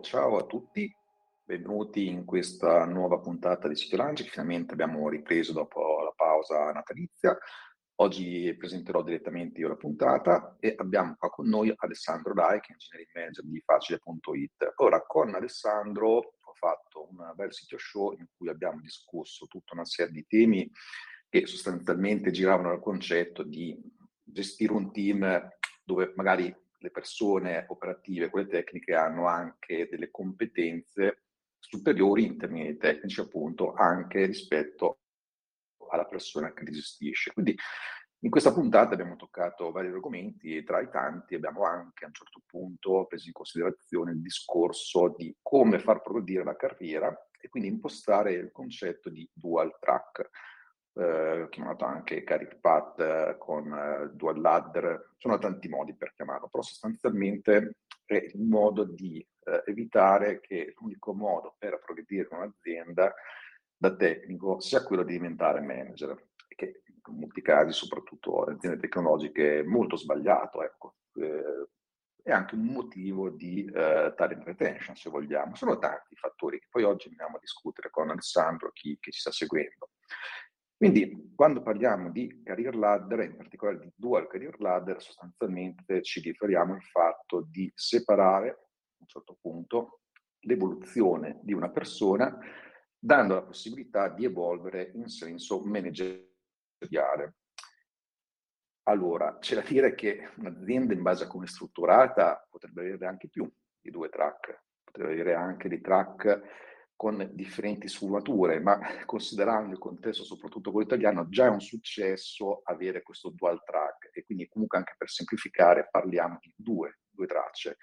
Ciao a tutti, benvenuti in questa nuova puntata di Sito Lunch che finalmente abbiamo ripreso dopo la pausa natalizia. Oggi presenterò direttamente io la puntata e abbiamo qua con noi Alessandro Rai, che è engineering manager di Facile.it. Ora, con Alessandro ho fatto un bel sito show in cui abbiamo discusso tutta una serie di temi che sostanzialmente giravano al concetto di gestire un team dove magari le persone operative, quelle tecniche, hanno anche delle competenze superiori in termini tecnici, appunto, anche rispetto alla persona che li gestisce. Quindi in questa puntata abbiamo toccato vari argomenti e tra i tanti abbiamo anche a un certo punto preso in considerazione il discorso di come far progredire la carriera e quindi impostare il concetto di dual track eh, chiamato anche Career Path eh, con eh, Dual Ladder, sono tanti modi per chiamarlo, però sostanzialmente è il modo di eh, evitare che l'unico modo per progredire in un'azienda da tecnico sia quello di diventare manager, che in molti casi, soprattutto aziende tecnologiche, è molto sbagliato, ecco. Eh, è anche un motivo di eh, talent retention, se vogliamo. Sono tanti i fattori che poi oggi andiamo a discutere con Alessandro, chi, chi ci sta seguendo. Quindi quando parliamo di career ladder, in particolare di dual career ladder, sostanzialmente ci riferiamo al fatto di separare a un certo punto l'evoluzione di una persona dando la possibilità di evolvere in senso manageriale. Allora, c'è da dire che un'azienda in base a come è strutturata potrebbe avere anche più di due track, potrebbe avere anche dei track con differenti sfumature, ma considerando il contesto, soprattutto quello italiano, già è un successo avere questo dual track e quindi comunque anche per semplificare parliamo di due, due tracce.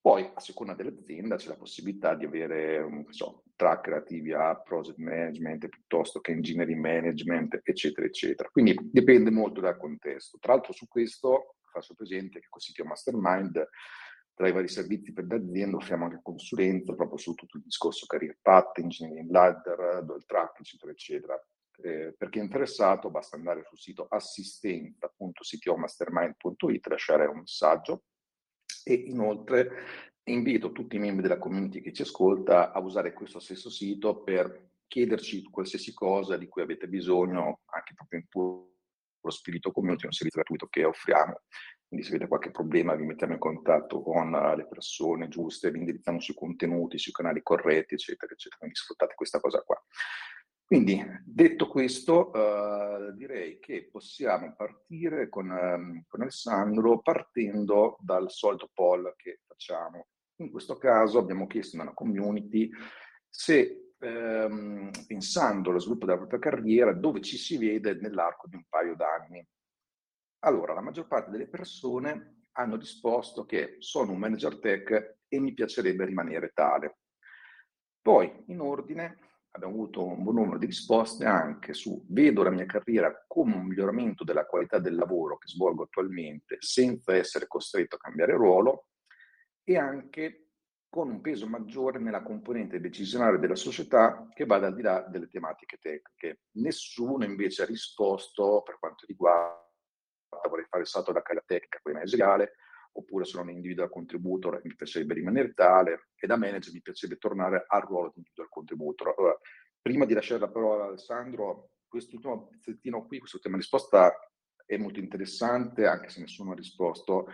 Poi a seconda dell'azienda c'è la possibilità di avere so, track relativi a project management piuttosto che engineering management, eccetera, eccetera. Quindi dipende molto dal contesto. Tra l'altro su questo faccio presente che col sito Mastermind tra i vari servizi per l'azienda offriamo anche consulenza proprio su tutto il discorso career path, engineering ladder, dual track, eccetera, eccetera. Eh, per chi è interessato basta andare sul sito assistenza.ctomastermind.it, lasciare un messaggio e inoltre invito tutti i membri della community che ci ascolta a usare questo stesso sito per chiederci qualsiasi cosa di cui avete bisogno, anche proprio in puro spirito community, un servizio gratuito che offriamo quindi se avete qualche problema vi mettiamo in contatto con uh, le persone giuste, vi indirizziamo sui contenuti, sui canali corretti, eccetera, eccetera. Quindi sfruttate questa cosa qua. Quindi, detto questo, uh, direi che possiamo partire con, um, con, Alessandro partendo dal solito poll che facciamo. In questo caso abbiamo chiesto nella community se, um, pensando allo sviluppo della propria carriera, dove ci si vede nell'arco di un paio d'anni. Allora, la maggior parte delle persone hanno risposto che sono un manager tech e mi piacerebbe rimanere tale. Poi, in ordine, abbiamo avuto un buon numero di risposte anche su vedo la mia carriera come un miglioramento della qualità del lavoro che svolgo attualmente senza essere costretto a cambiare ruolo e anche con un peso maggiore nella componente decisionale della società che vada al di là delle tematiche tecniche. Nessuno invece ha risposto per quanto riguarda vorrei fare il salto da carriera tecnica quella manageriale, oppure sono un individual contributor mi piacerebbe rimanere tale, e da manager mi piacerebbe tornare al ruolo di individual contributor. Allora, prima di lasciare la parola a Alessandro, quest'ultimo pezzettino qui, quest'ultima risposta è molto interessante, anche se nessuno ha risposto,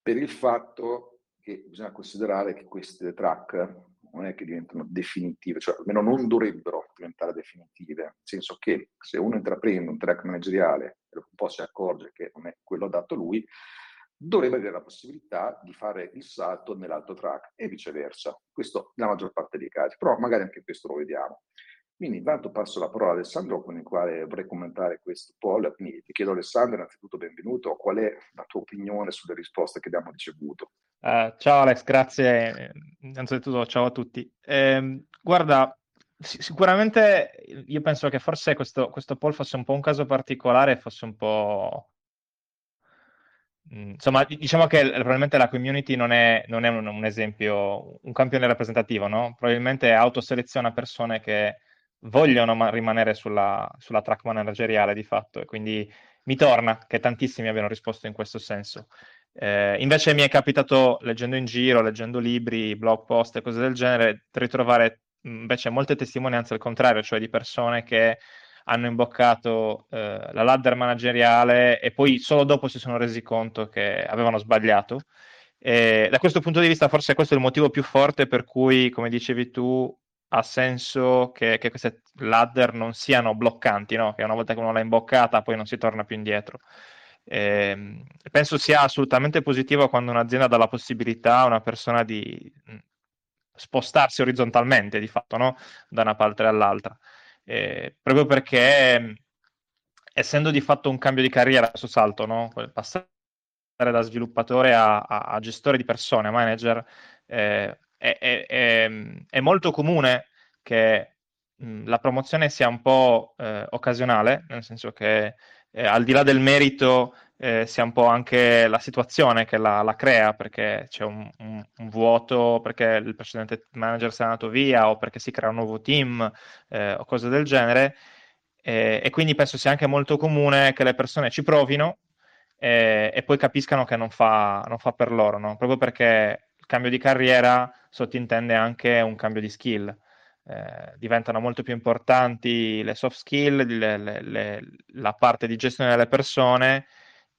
per il fatto che bisogna considerare che queste track non è che diventano definitive, cioè almeno non dovrebbero diventare definitive, nel senso che se uno intraprende un track manageriale e un po' si accorge che non è quello adatto a lui, dovrebbe avere la possibilità di fare il salto nell'altro track e viceversa. Questo nella maggior parte dei casi, però magari anche questo lo vediamo. Quindi intanto passo la parola a Alessandro con il quale vorrei commentare questo poll. Quindi ti chiedo Alessandro innanzitutto benvenuto, qual è la tua opinione sulle risposte che abbiamo ricevuto? Uh, ciao Alex, grazie. Innanzitutto ciao a tutti. Eh, guarda, sicuramente io penso che forse questo, questo poll fosse un po' un caso particolare, fosse un po' mm, Insomma, diciamo che probabilmente la community non è, non è un, un, esempio, un campione rappresentativo, no? Probabilmente autoseleziona persone che vogliono rimanere sulla, sulla track manageriale di fatto e quindi mi torna che tantissimi abbiano risposto in questo senso. Eh, invece mi è capitato, leggendo in giro, leggendo libri, blog post e cose del genere, ritrovare invece molte testimonianze al contrario, cioè di persone che hanno imboccato eh, la ladder manageriale e poi solo dopo si sono resi conto che avevano sbagliato. E da questo punto di vista, forse questo è il motivo più forte per cui, come dicevi tu, ha senso che, che queste ladder non siano bloccanti, no? che una volta che uno l'ha imboccata poi non si torna più indietro. Eh, penso sia assolutamente positivo quando un'azienda dà la possibilità a una persona di spostarsi orizzontalmente, di fatto, no? da una parte all'altra. Eh, proprio perché, essendo di fatto un cambio di carriera, questo salto, no? passare da sviluppatore a, a, a, gestore di persone, a manager, eh, è, è, è, molto comune che la promozione sia un po' eh, occasionale, nel senso che eh, al di là del merito eh, sia un po' anche la situazione che la, la crea, perché c'è un, un, un, vuoto, perché il precedente manager si è andato via o perché si crea un nuovo team eh, o cose del genere. e quindi penso sia anche molto comune che le persone ci provino e poi capiscano che non fa, non fa per loro, no? proprio perché cambio di carriera sottintende anche un cambio di skill eh, diventano molto più importanti le soft skill, le, le, le, la parte di gestione delle persone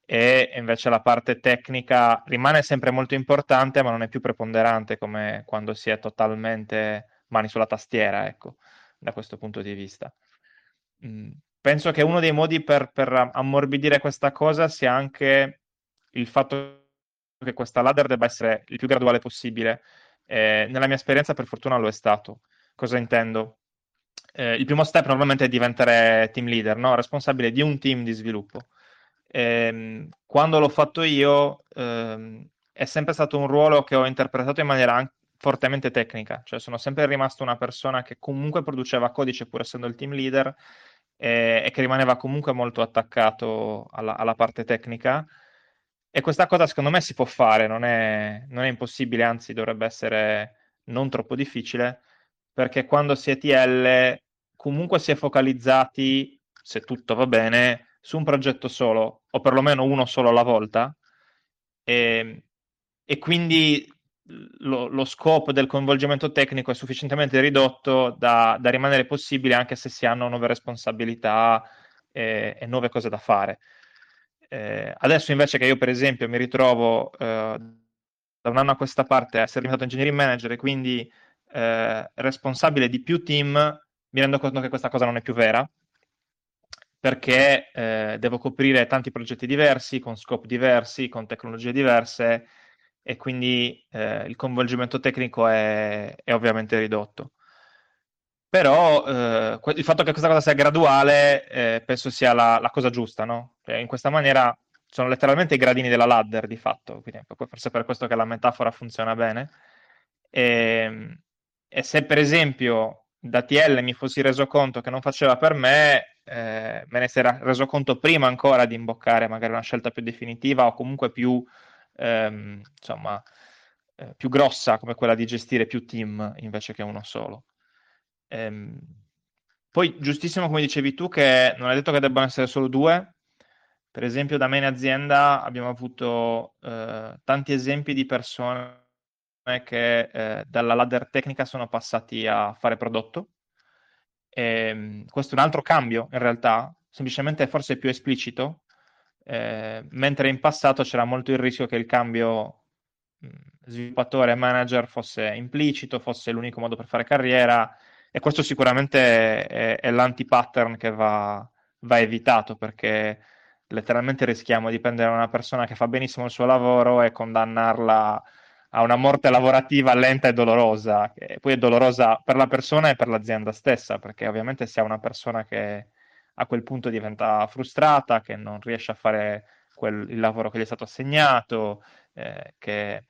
e invece la parte tecnica rimane sempre molto importante, ma non è più preponderante come quando si è totalmente mani sulla tastiera, ecco, da questo punto di vista. Mm. Penso che uno dei modi per, per ammorbidire questa cosa sia anche il fatto che questa ladder debba essere il più graduale possibile. Eh, nella mia esperienza, per fortuna, lo è stato. Cosa intendo? Eh, il primo step normalmente è diventare team leader, no? responsabile di un team di sviluppo. E, ehm, quando l'ho fatto io ehm, è sempre stato un ruolo che ho interpretato in maniera anche fortemente tecnica, cioè sono sempre rimasto una persona che comunque produceva codice pur essendo il team leader e, e che rimaneva comunque molto attaccato alla, alla, parte tecnica. E questa cosa secondo me si può fare, non è, non è impossibile, anzi dovrebbe essere non troppo difficile perché quando si è TL comunque si è focalizzati, se tutto va bene, su un progetto solo, o perlomeno uno solo alla volta, e, e quindi lo, lo, scopo del coinvolgimento tecnico è sufficientemente ridotto da, da rimanere possibile anche se si hanno nuove responsabilità e, e nuove cose da fare. Eh, adesso invece che io per esempio mi ritrovo eh, da un anno a questa parte a essere diventato engineering manager e quindi eh, responsabile di più team, mi rendo conto che questa cosa non è più vera, perché eh, devo coprire tanti progetti diversi, con scopi diversi, con tecnologie diverse, e quindi eh, il coinvolgimento tecnico è, è ovviamente ridotto. Però eh, il fatto che questa cosa sia graduale eh, penso sia la, la cosa giusta, no? Cioè, in questa maniera sono letteralmente i gradini della ladder di fatto, quindi forse per questo che la metafora funziona bene. E, ehm, e se per esempio da TL mi fossi reso conto che non faceva per me, eh, me ne sarei reso conto prima ancora di imboccare magari una scelta più definitiva o comunque più, ehm, insomma, eh, più grossa come quella di gestire più team invece che uno solo. Ehm, poi giustissimo come dicevi tu che non è detto che debbano essere solo due. Per esempio da me in azienda abbiamo avuto eh, tanti esempi di persone che eh, dalla ladder tecnica sono passati a fare prodotto. E, ehm, questo è un altro cambio in realtà, semplicemente forse più esplicito, eh, mentre in passato c'era molto il rischio che il cambio mh, sviluppatore manager fosse implicito, fosse l'unico modo per fare carriera e questo sicuramente è, è l'anti-pattern che va, va evitato perché letteralmente rischiamo di prendere una persona che fa benissimo il suo lavoro e condannarla a una morte lavorativa lenta e dolorosa, che poi è dolorosa per la persona e per l'azienda stessa, perché ovviamente se ha una persona che a quel punto diventa frustrata, che non riesce a fare quel, il lavoro che gli è stato assegnato, eh, che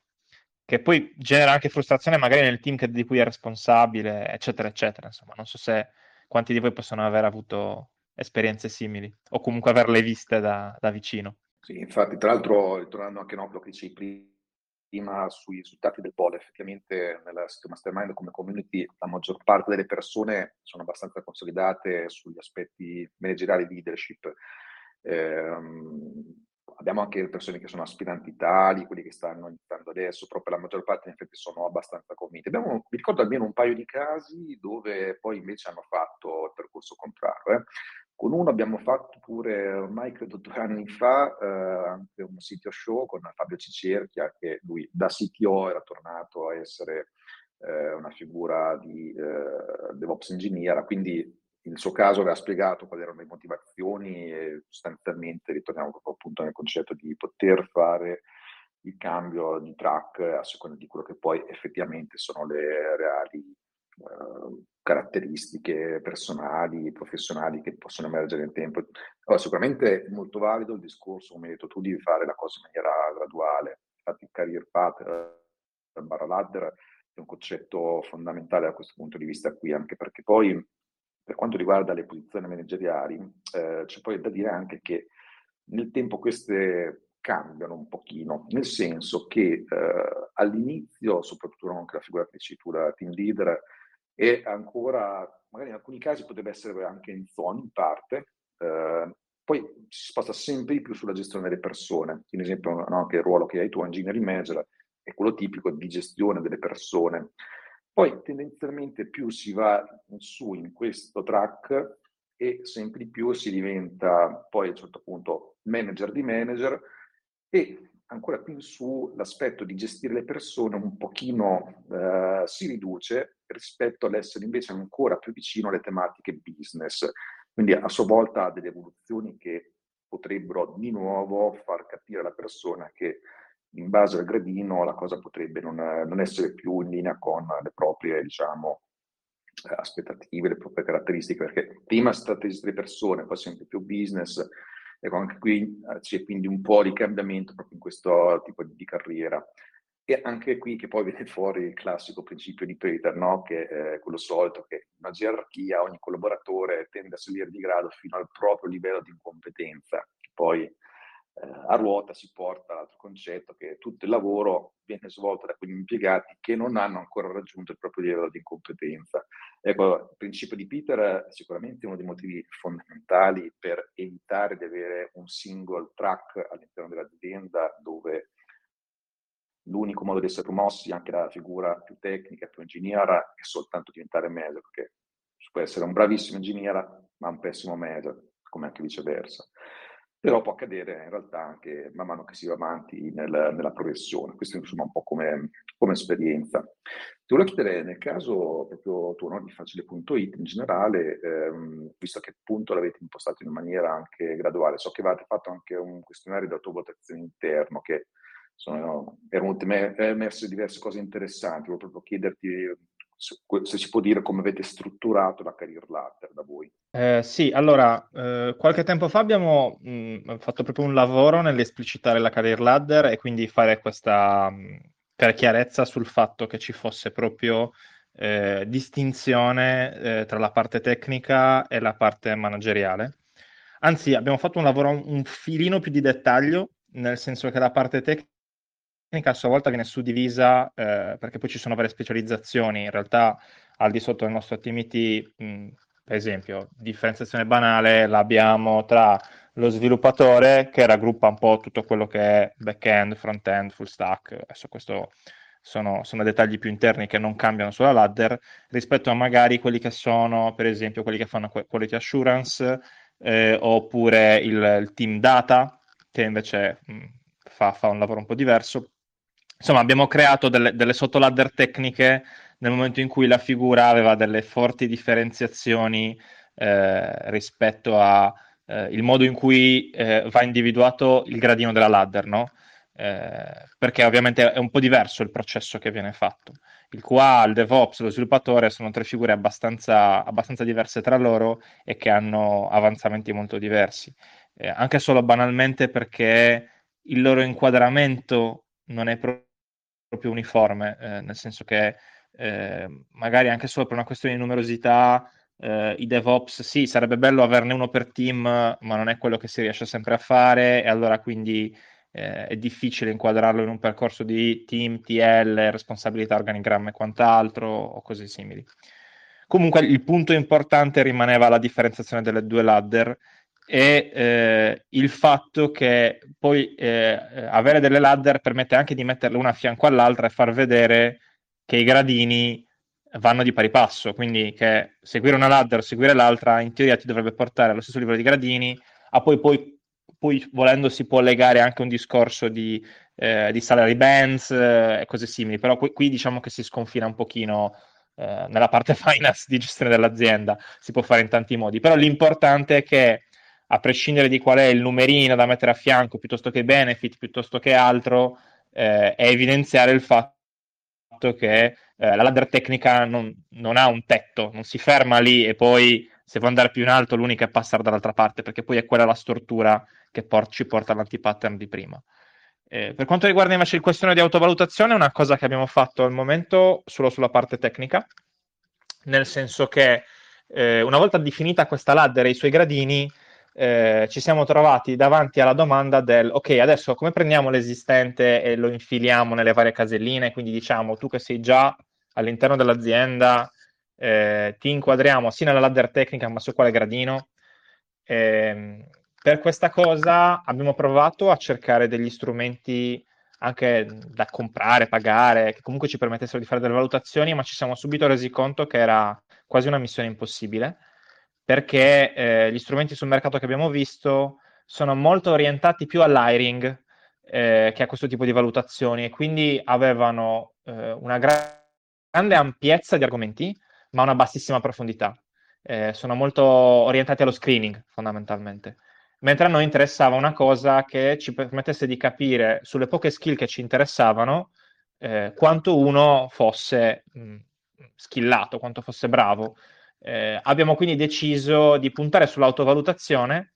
che poi genera anche frustrazione magari nel team che, di cui è responsabile, eccetera, eccetera. Insomma, non so se quanti di voi possono aver avuto esperienze simili o comunque averle viste da, da vicino. Sì, infatti, tra l'altro, tornando anche a quello che dicevi prima sui risultati del poll, effettivamente nella Sito Mastermind come community la maggior parte delle persone sono abbastanza consolidate sugli aspetti manageriali di leadership. Eh, abbiamo anche persone che sono aspiranti tali, quelli che stanno iniziando adesso, però per la maggior parte in effetti sono abbastanza convinti. Abbiamo, mi ricordo almeno un paio di casi dove poi invece hanno fatto il percorso contrario. Eh. Con uno abbiamo fatto pure, ormai credo due anni fa, eh, anche un sito show con Fabio Cicerchia, che lui da CTO era tornato a essere eh, una figura di eh, DevOps Engineer, quindi nel suo caso aveva spiegato quali erano le motivazioni e sostanzialmente ritorniamo proprio appunto nel concetto di poter fare il cambio di track a seconda di quello che poi effettivamente sono le reali uh, caratteristiche personali, professionali che possono emergere nel tempo. Allora, sicuramente è molto valido il discorso, come hai detto tu, di fare la cosa in maniera graduale. Infatti il career path eh, barra ladder è un concetto fondamentale da questo punto di vista qui, anche perché poi per quanto riguarda le posizioni manageriali, eh, c'è poi da dire anche che nel tempo queste cambiano un pochino, nel senso che eh, all'inizio, soprattutto anche la figura che dici tu, la team leader, è ancora, magari in alcuni casi potrebbe essere anche in zone, in parte, eh, poi si sposta sempre di più sulla gestione delle persone. In esempio, no, anche il ruolo che hai tu, engineering manager, è quello tipico di gestione delle persone. Poi tendenzialmente più si va in su in questo track e sempre di più si diventa poi a un certo punto manager di manager e ancora più in su l'aspetto di gestire le persone un pochino eh, si riduce rispetto all'essere invece ancora più vicino alle tematiche business. Quindi a sua volta ha delle evoluzioni che potrebbero di nuovo far capire alla persona che in base al gradino la cosa potrebbe non, non essere più in linea con le proprie, diciamo, aspettative, le proprie caratteristiche, perché prima tratta di persone, poi sempre più business, ecco anche qui eh, c'è quindi un po' di cambiamento proprio in questo tipo di carriera. E anche qui che poi viene fuori il classico principio di Peter, no? che è quello solito, che in una gerarchia ogni collaboratore tende a salire di grado fino al proprio livello di incompetenza, che poi eh, a ruota si porta l'altro concetto che tutto il lavoro viene svolto da quegli impiegati che non hanno ancora raggiunto il proprio livello di incompetenza. Ecco, il principio di Peter è sicuramente uno dei motivi fondamentali per evitare di avere un single track all'interno dell'azienda dove l'unico modo di essere promossi anche la figura più tecnica, più ingegnera, è soltanto diventare manager, perché si può essere un bravissimo ingegnere ma un pessimo manager, come anche viceversa però può accadere in realtà anche man mano che si va avanti nel, nella progressione. Questo insomma un po' come, come esperienza. Ti volevo chiedere, nel caso proprio tuo no, di facile.it in generale, ehm, visto che appunto l'avete impostato in maniera anche graduale, so che avete fatto anche un questionario di autovotazione interno che sono, erano emerse diverse cose interessanti, volevo proprio chiederti se si può dire come avete strutturato la career ladder da voi. Eh, sì, allora, eh, qualche tempo fa abbiamo mh, mm, fatto proprio un lavoro nell'esplicitare la career ladder e quindi fare questa, mh, mm, chiarezza sul fatto che ci fosse proprio eh, distinzione eh, tra la parte tecnica e la parte manageriale. Anzi, abbiamo fatto un lavoro un filino più di dettaglio, nel senso che la parte tecnica tecnica a sua volta viene suddivisa eh, perché poi ci sono varie specializzazioni. In realtà, al di sotto del nostro team IT, mh, per esempio, differenziazione banale l'abbiamo tra lo sviluppatore che raggruppa un po' tutto quello che è back-end, front-end, full stack. Adesso questo sono, sono, dettagli più interni che non cambiano sulla ladder rispetto a magari quelli che sono, per esempio, quelli che fanno quality assurance eh, oppure il, il, team data che invece mh, fa, fa un lavoro un po' diverso insomma, abbiamo creato delle, delle sottoladder tecniche nel momento in cui la figura aveva delle forti differenziazioni eh, rispetto al eh, modo in cui eh, va individuato il gradino della ladder, no? Eh, perché ovviamente è un po' diverso il processo che viene fatto. Il QA, il DevOps, lo sviluppatore sono tre figure abbastanza, abbastanza diverse tra loro e che hanno avanzamenti molto diversi. Eh, anche solo banalmente perché il loro inquadramento non è proprio proprio uniforme, eh, nel senso che eh, magari anche solo per una questione di numerosità, eh, i DevOps sì, sarebbe bello averne uno per team, ma non è quello che si riesce sempre a fare e allora quindi eh, è difficile inquadrarlo in un percorso di team, TL, responsabilità, organigramma e quant'altro o cose simili. Comunque il punto importante rimaneva la differenziazione delle due ladder e eh, il fatto che poi eh, avere delle ladder permette anche di metterle una a fianco all'altra e far vedere che i gradini vanno di pari passo, quindi che seguire una ladder o seguire l'altra in teoria ti dovrebbe portare allo stesso livello di gradini, a poi, poi, poi volendo si può legare anche un discorso di, eh, di salary bands eh, e cose simili, però qui, qui, diciamo che si sconfina un pochino eh, nella parte finance di gestione dell'azienda, si può fare in tanti modi, però l'importante è che a prescindere di qual è il numerino da mettere a fianco piuttosto che benefit, piuttosto che altro, eh, è evidenziare il fatto che eh, la ladder tecnica non, non, ha un tetto, non si ferma lì e poi se vuoi andare più in alto l'unica è passare dall'altra parte, perché poi è quella la stortura che por- ci porta all'antipattern di prima. Eh, per quanto riguarda invece il questione di autovalutazione, è una cosa che abbiamo fatto al momento solo sulla parte tecnica, nel senso che eh, una volta definita questa ladder e i suoi gradini, eh, ci siamo trovati davanti alla domanda del ok, adesso come prendiamo l'esistente e lo infiliamo nelle varie caselline? Quindi diciamo tu che sei già all'interno dell'azienda, eh, ti inquadriamo sia nella ladder tecnica ma su quale gradino. Eh, per questa cosa abbiamo provato a cercare degli strumenti anche da comprare, pagare, che comunque ci permettessero di fare delle valutazioni, ma ci siamo subito resi conto che era quasi una missione impossibile, perché eh, gli strumenti sul mercato che abbiamo visto sono molto orientati più all'hiring eh, che a questo tipo di valutazioni e quindi avevano eh, una gra- grande ampiezza di argomenti, ma una bassissima profondità. Eh, sono molto orientati allo screening, fondamentalmente. Mentre a noi interessava una cosa che ci permettesse di capire sulle poche skill che ci interessavano eh, quanto uno fosse mh, skillato, quanto fosse bravo. Eh, abbiamo quindi deciso di puntare sull'autovalutazione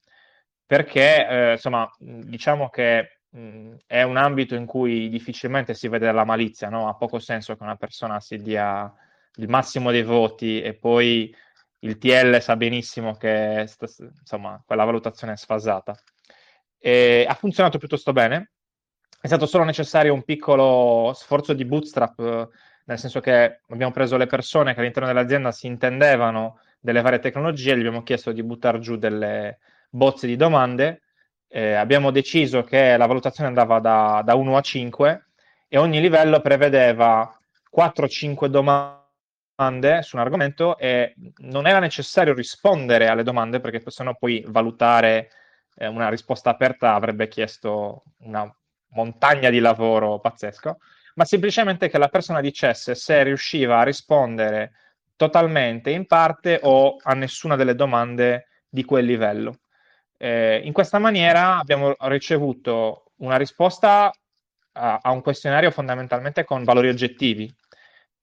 perché, eh, insomma, diciamo che mh, è un ambito in cui difficilmente si vede la malizia, no? Ha poco senso che una persona si dia il massimo dei voti e poi il TL sa benissimo che insomma, quella valutazione è sfasata. E ha funzionato piuttosto bene. È stato solo necessario un piccolo sforzo di bootstrap, nel senso che abbiamo preso le persone che all'interno dell'azienda si intendevano delle varie tecnologie, gli abbiamo chiesto di buttare giù delle bozze di domande, eh, abbiamo deciso che la valutazione andava da, da 1 a 5 e ogni livello prevedeva 4-5 domande su un argomento e non era necessario rispondere alle domande perché sennò poi valutare eh, una risposta aperta avrebbe chiesto una montagna di lavoro pazzesco, ma semplicemente che la persona dicesse se riusciva a rispondere totalmente, in parte o a nessuna delle domande di quel livello. Eh, in questa maniera abbiamo ricevuto una risposta a, a un questionario fondamentalmente con valori oggettivi,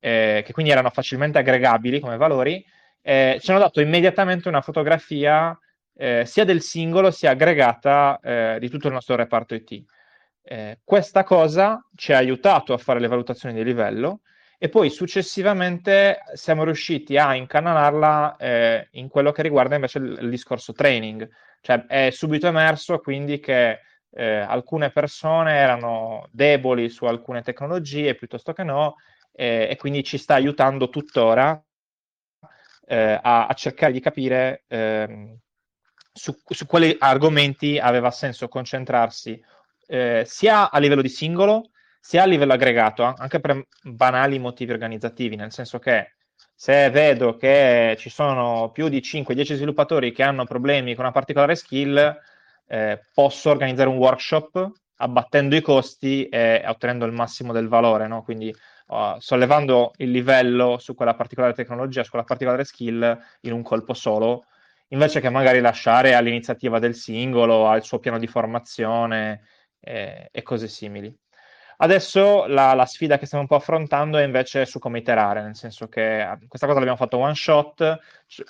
eh, che quindi erano facilmente aggregabili come valori, eh, ci hanno dato immediatamente una fotografia eh, sia del singolo sia aggregata eh, di tutto il nostro reparto IT. Eh, questa cosa ci ha aiutato a fare le valutazioni di livello e poi successivamente siamo riusciti a incanalarla eh, in quello che riguarda invece il, il, discorso training. Cioè è subito emerso quindi che alcune persone erano deboli su alcune tecnologie piuttosto che no, eh, e quindi ci sta aiutando tuttora eh, a, a, cercare di capire ehm, su, su, quali argomenti aveva senso concentrarsi eh, sia a livello di singolo sia a livello aggregato, anche per banali motivi organizzativi, nel senso che se vedo che ci sono più di 5-10 sviluppatori che hanno problemi con una particolare skill, eh, posso organizzare un workshop abbattendo i costi e ottenendo il massimo del valore, no? quindi uh, sollevando il livello su quella particolare tecnologia, su quella particolare skill in un colpo solo, invece che magari lasciare all'iniziativa del singolo, al suo piano di formazione eh, e cose simili. Adesso la, la, sfida che stiamo un po' affrontando è invece su come iterare, nel senso che ah, questa cosa l'abbiamo fatto one shot,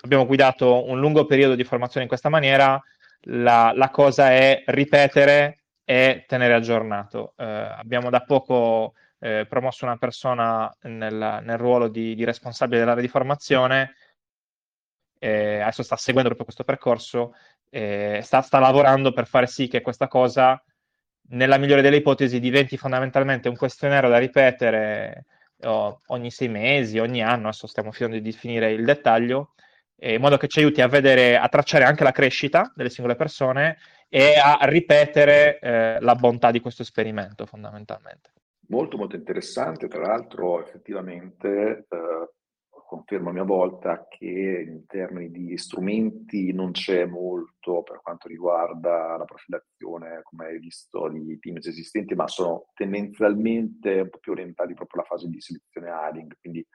abbiamo guidato un lungo periodo di formazione in questa maniera, la, la cosa è ripetere e tenere aggiornato. Eh, abbiamo da poco eh, promosso una persona nel, nel ruolo di, di, responsabile dell'area di formazione, eh, adesso sta seguendo proprio questo percorso, sta, sta, lavorando per fare sì che questa cosa, nella migliore delle ipotesi, diventi fondamentalmente un questionario da ripetere oh, ogni sei mesi, ogni anno, adesso stiamo finendo di definire il dettaglio, in modo che ci aiuti a vedere, a tracciare anche la crescita delle singole persone e a ripetere eh, la bontà di questo esperimento fondamentalmente. Molto molto interessante, tra l'altro effettivamente eh, confermo a mia volta che in termini di strumenti non c'è molto per quanto riguarda la profilazione, come hai visto, di team esistenti, ma sono tendenzialmente un po' più orientati proprio alla fase di selezione adding, quindi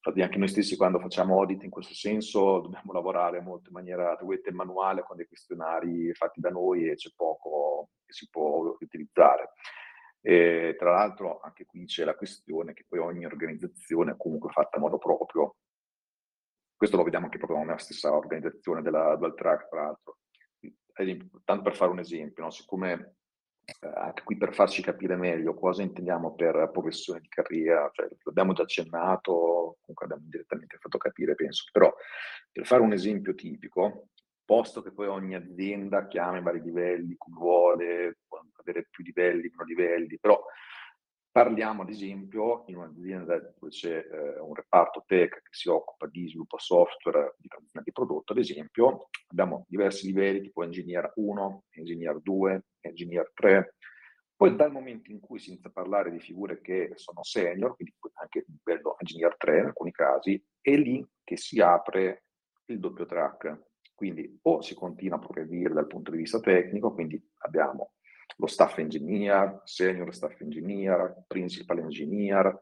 Infatti anche noi stessi quando facciamo audit in questo senso dobbiamo lavorare molto in maniera e manuale con dei questionari fatti da noi e c'è poco che si può utilizzare. E, tra l'altro anche qui c'è la questione che poi ogni organizzazione è comunque fatta in modo proprio. Questo lo vediamo anche proprio nella stessa organizzazione della Dual Track, tra l'altro. Tanto per fare un esempio, no? siccome eh, anche qui per farci capire meglio cosa intendiamo per progressione di carriera, cioè, l'abbiamo già accennato, comunque abbiamo direttamente fatto capire, penso, però per fare un esempio tipico, posto che poi ogni azienda chiama i vari livelli come vuole, può avere più livelli, meno livelli, però Parliamo ad esempio in un'azienda dove c'è eh, un reparto tech che si occupa di sviluppo software, di di prodotto, ad esempio, abbiamo diversi livelli tipo engineer 1, engineer 2, engineer 3. Poi dal momento in cui si inizia a parlare di figure che sono senior, quindi anche livello engineer 3 in alcuni casi, è lì che si apre il doppio track. Quindi o si continua a progredire dal punto di vista tecnico, quindi abbiamo lo staff engineer, senior staff engineer, principal engineer,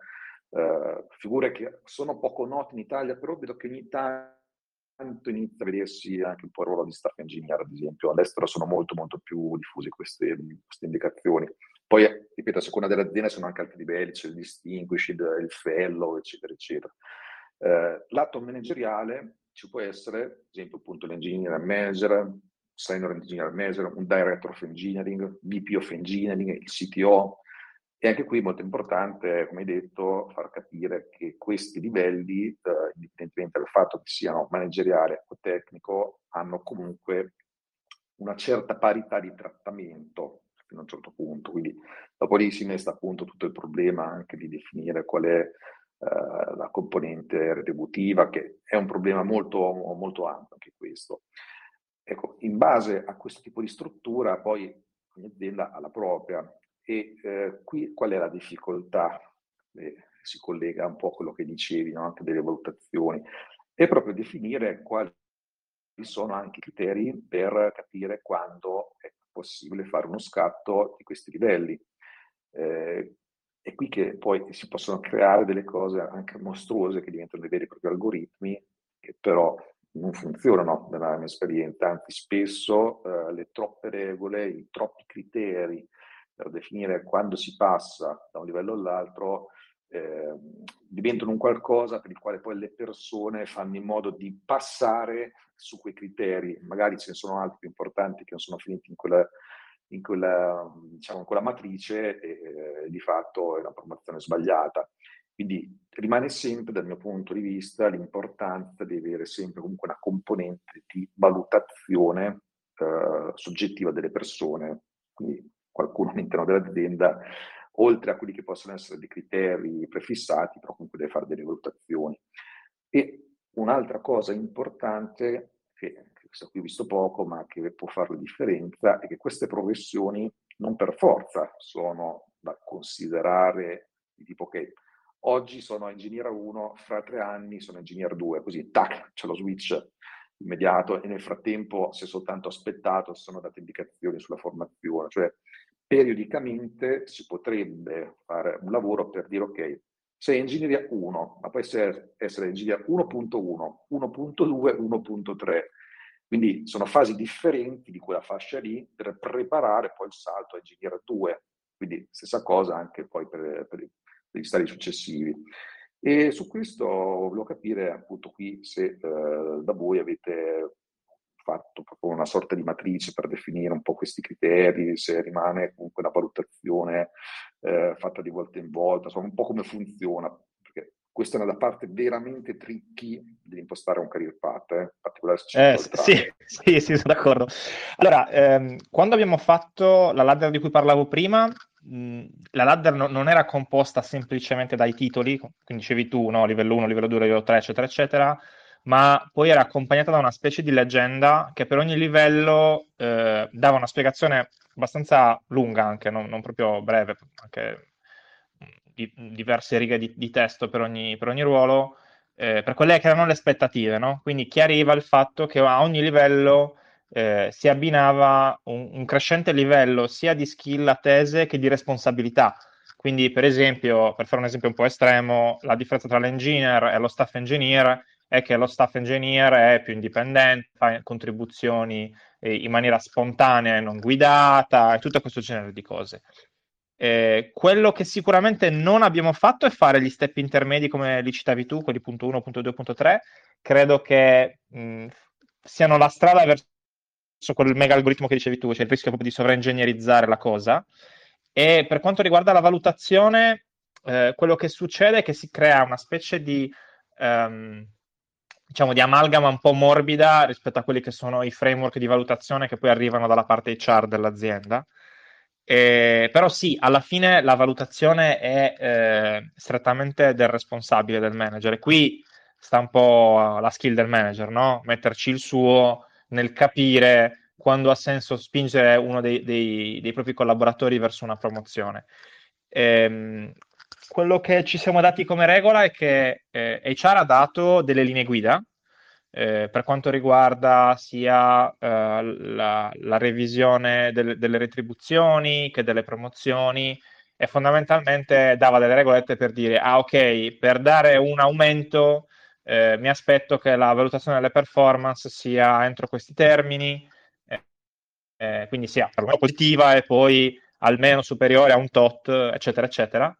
eh, figure che sono poco note in Italia, però vedo che ogni tanto inizia a vedersi anche un po' il ruolo di staff engineer, ad esempio. All'estero sono molto molto più diffuse queste, queste indicazioni. Poi, ripeto, a seconda delle aziende sono anche altri livelli, c'è il distinguished, il fellow, eccetera, eccetera. Eh, lato manageriale ci può essere, ad esempio, appunto l'engineer manager, Senior Engineer Manager, un Director of Engineering, VP of Engineering, il CTO. E anche qui molto importante, come detto, far capire che questi livelli, eh, indipendentemente dal fatto che siano manageriale o tecnico, hanno comunque una certa parità di trattamento fino a un certo punto. Quindi dopo lì si innesta appunto tutto il problema anche di definire qual è eh, la componente retributiva, che è un problema molto, molto ampio anche questo. Ecco, in base a questo tipo di struttura poi ogni azienda ha la propria e eh, qui qual è la difficoltà? Eh, si collega un po' a quello che dicevi, no? anche delle valutazioni, è proprio definire quali sono anche i criteri per capire quando è possibile fare uno scatto di questi livelli. Eh, è qui che poi si possono creare delle cose anche mostruose che diventano dei veri e propri algoritmi, che però non funzionano nella mia esperienza, anzi spesso eh, le troppe regole, i troppi criteri per definire quando si passa da un livello all'altro eh, diventano un qualcosa per il quale poi le persone fanno in modo di passare su quei criteri, magari ce ne sono altri più importanti che non sono finiti in quella, in quella, diciamo, in quella matrice eh, di fatto è una formazione sbagliata. Quindi rimane sempre, dal mio punto di vista, l'importanza di avere sempre comunque una componente di valutazione eh, soggettiva delle persone, quindi qualcuno all'interno dell'azienda, oltre a quelli che possono essere dei criteri prefissati, però comunque deve fare delle valutazioni. E un'altra cosa importante, che questa qui ho visto poco, ma che può fare la differenza, è che queste professioni non per forza sono da considerare di tipo che Oggi sono ingegnere 1, fra tre anni sono ingegnere 2, così tac, c'è lo switch immediato e nel frattempo si è soltanto aspettato, sono date indicazioni sulla formazione, cioè periodicamente si potrebbe fare un lavoro per dire ok, sei ingegneria 1, ma puoi essere, ingegneria 1.1, 1.2, 1.3. Quindi sono fasi differenti di quella fascia lì per preparare poi il salto a ingegneria 2. Quindi stessa cosa anche poi per, per, degli stadi successivi. E su questo volevo capire appunto qui se eh, da voi avete fatto proprio una sorta di matrice per definire un po' questi criteri, se rimane comunque una valutazione eh, fatta di volta in volta, insomma un po' come funziona, questa è una parte veramente tricky di impostare un career path, eh, in particolare se eh, sì, sì, sì, sono d'accordo. Allora, ehm, quando abbiamo fatto la ladder di cui parlavo prima, la ladder no, non era composta semplicemente dai titoli, quindi dicevi tu, no, livello 1, livello 2, livello 3, eccetera, eccetera, ma poi era accompagnata da una specie di leggenda che per ogni livello eh, dava una spiegazione abbastanza lunga, anche non, non proprio breve, anche di, diverse righe di, di testo per ogni, per ogni ruolo, eh, per quelle che erano le aspettative, no? Quindi chiariva il fatto che a ogni livello eh, si abbinava un, un, crescente livello sia di skill attese che di responsabilità. Quindi, per esempio, per fare un esempio un po' estremo, la differenza tra l'engineer e lo staff engineer è che lo staff engineer è più indipendente, fa contribuzioni eh, in maniera spontanea e non guidata, e tutto questo genere di cose. Eh, quello che sicuramente non abbiamo fatto è fare gli step intermedi come li citavi tu, quelli punto 1, punto 2, punto 3. Credo che mh, siano la strada verso quel mega algoritmo che dicevi tu, cioè il rischio proprio di sovraingegnerizzare la cosa. E per quanto riguarda la valutazione, eh, quello che succede è che si crea una specie di um, diciamo, di amalgama un po' morbida rispetto a quelli che sono i framework di valutazione che poi arrivano dalla parte HR dell'azienda. Eh, però sì, alla fine la valutazione è eh, strettamente del responsabile, del manager. E qui sta un po' la skill del manager, no? Metterci il suo nel capire quando ha senso spingere uno dei, dei, dei propri collaboratori verso una promozione. Ehm, quello che ci siamo dati come regola è che eh, HR ha dato delle linee guida eh, per quanto riguarda sia eh, la, la, revisione del, delle retribuzioni che delle promozioni e fondamentalmente dava delle regolette per dire ah ok, per dare un aumento eh, mi aspetto che la valutazione delle performance sia entro questi termini, eh, eh, quindi sia positiva e poi almeno superiore a un tot, eccetera, eccetera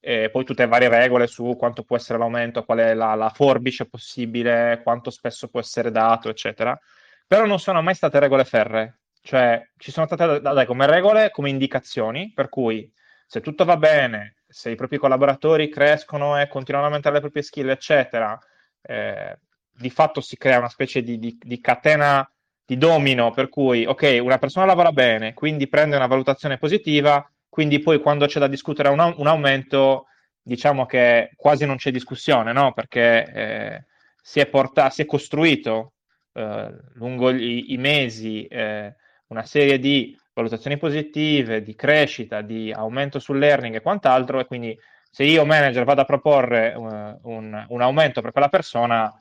e poi tutte le varie regole su quanto può essere l'aumento, qual è la, la, forbice possibile, quanto spesso può essere dato, eccetera. Però non sono mai state regole ferre, cioè ci sono state date come regole, come indicazioni, per cui se tutto va bene, se i propri collaboratori crescono e continuano a aumentare le proprie skill, eccetera, eh, di fatto si crea una specie di, di, di catena di domino, per cui, ok, una persona lavora bene, quindi prende una valutazione positiva, quindi poi quando c'è da discutere un, un aumento, diciamo che quasi non c'è discussione, no? perché eh, si, è porta- si, è costruito eh, lungo gli, i mesi eh, una serie di valutazioni positive, di crescita, di aumento sul learning e quant'altro, e quindi se io manager vado a proporre uh, un, un, aumento per quella persona,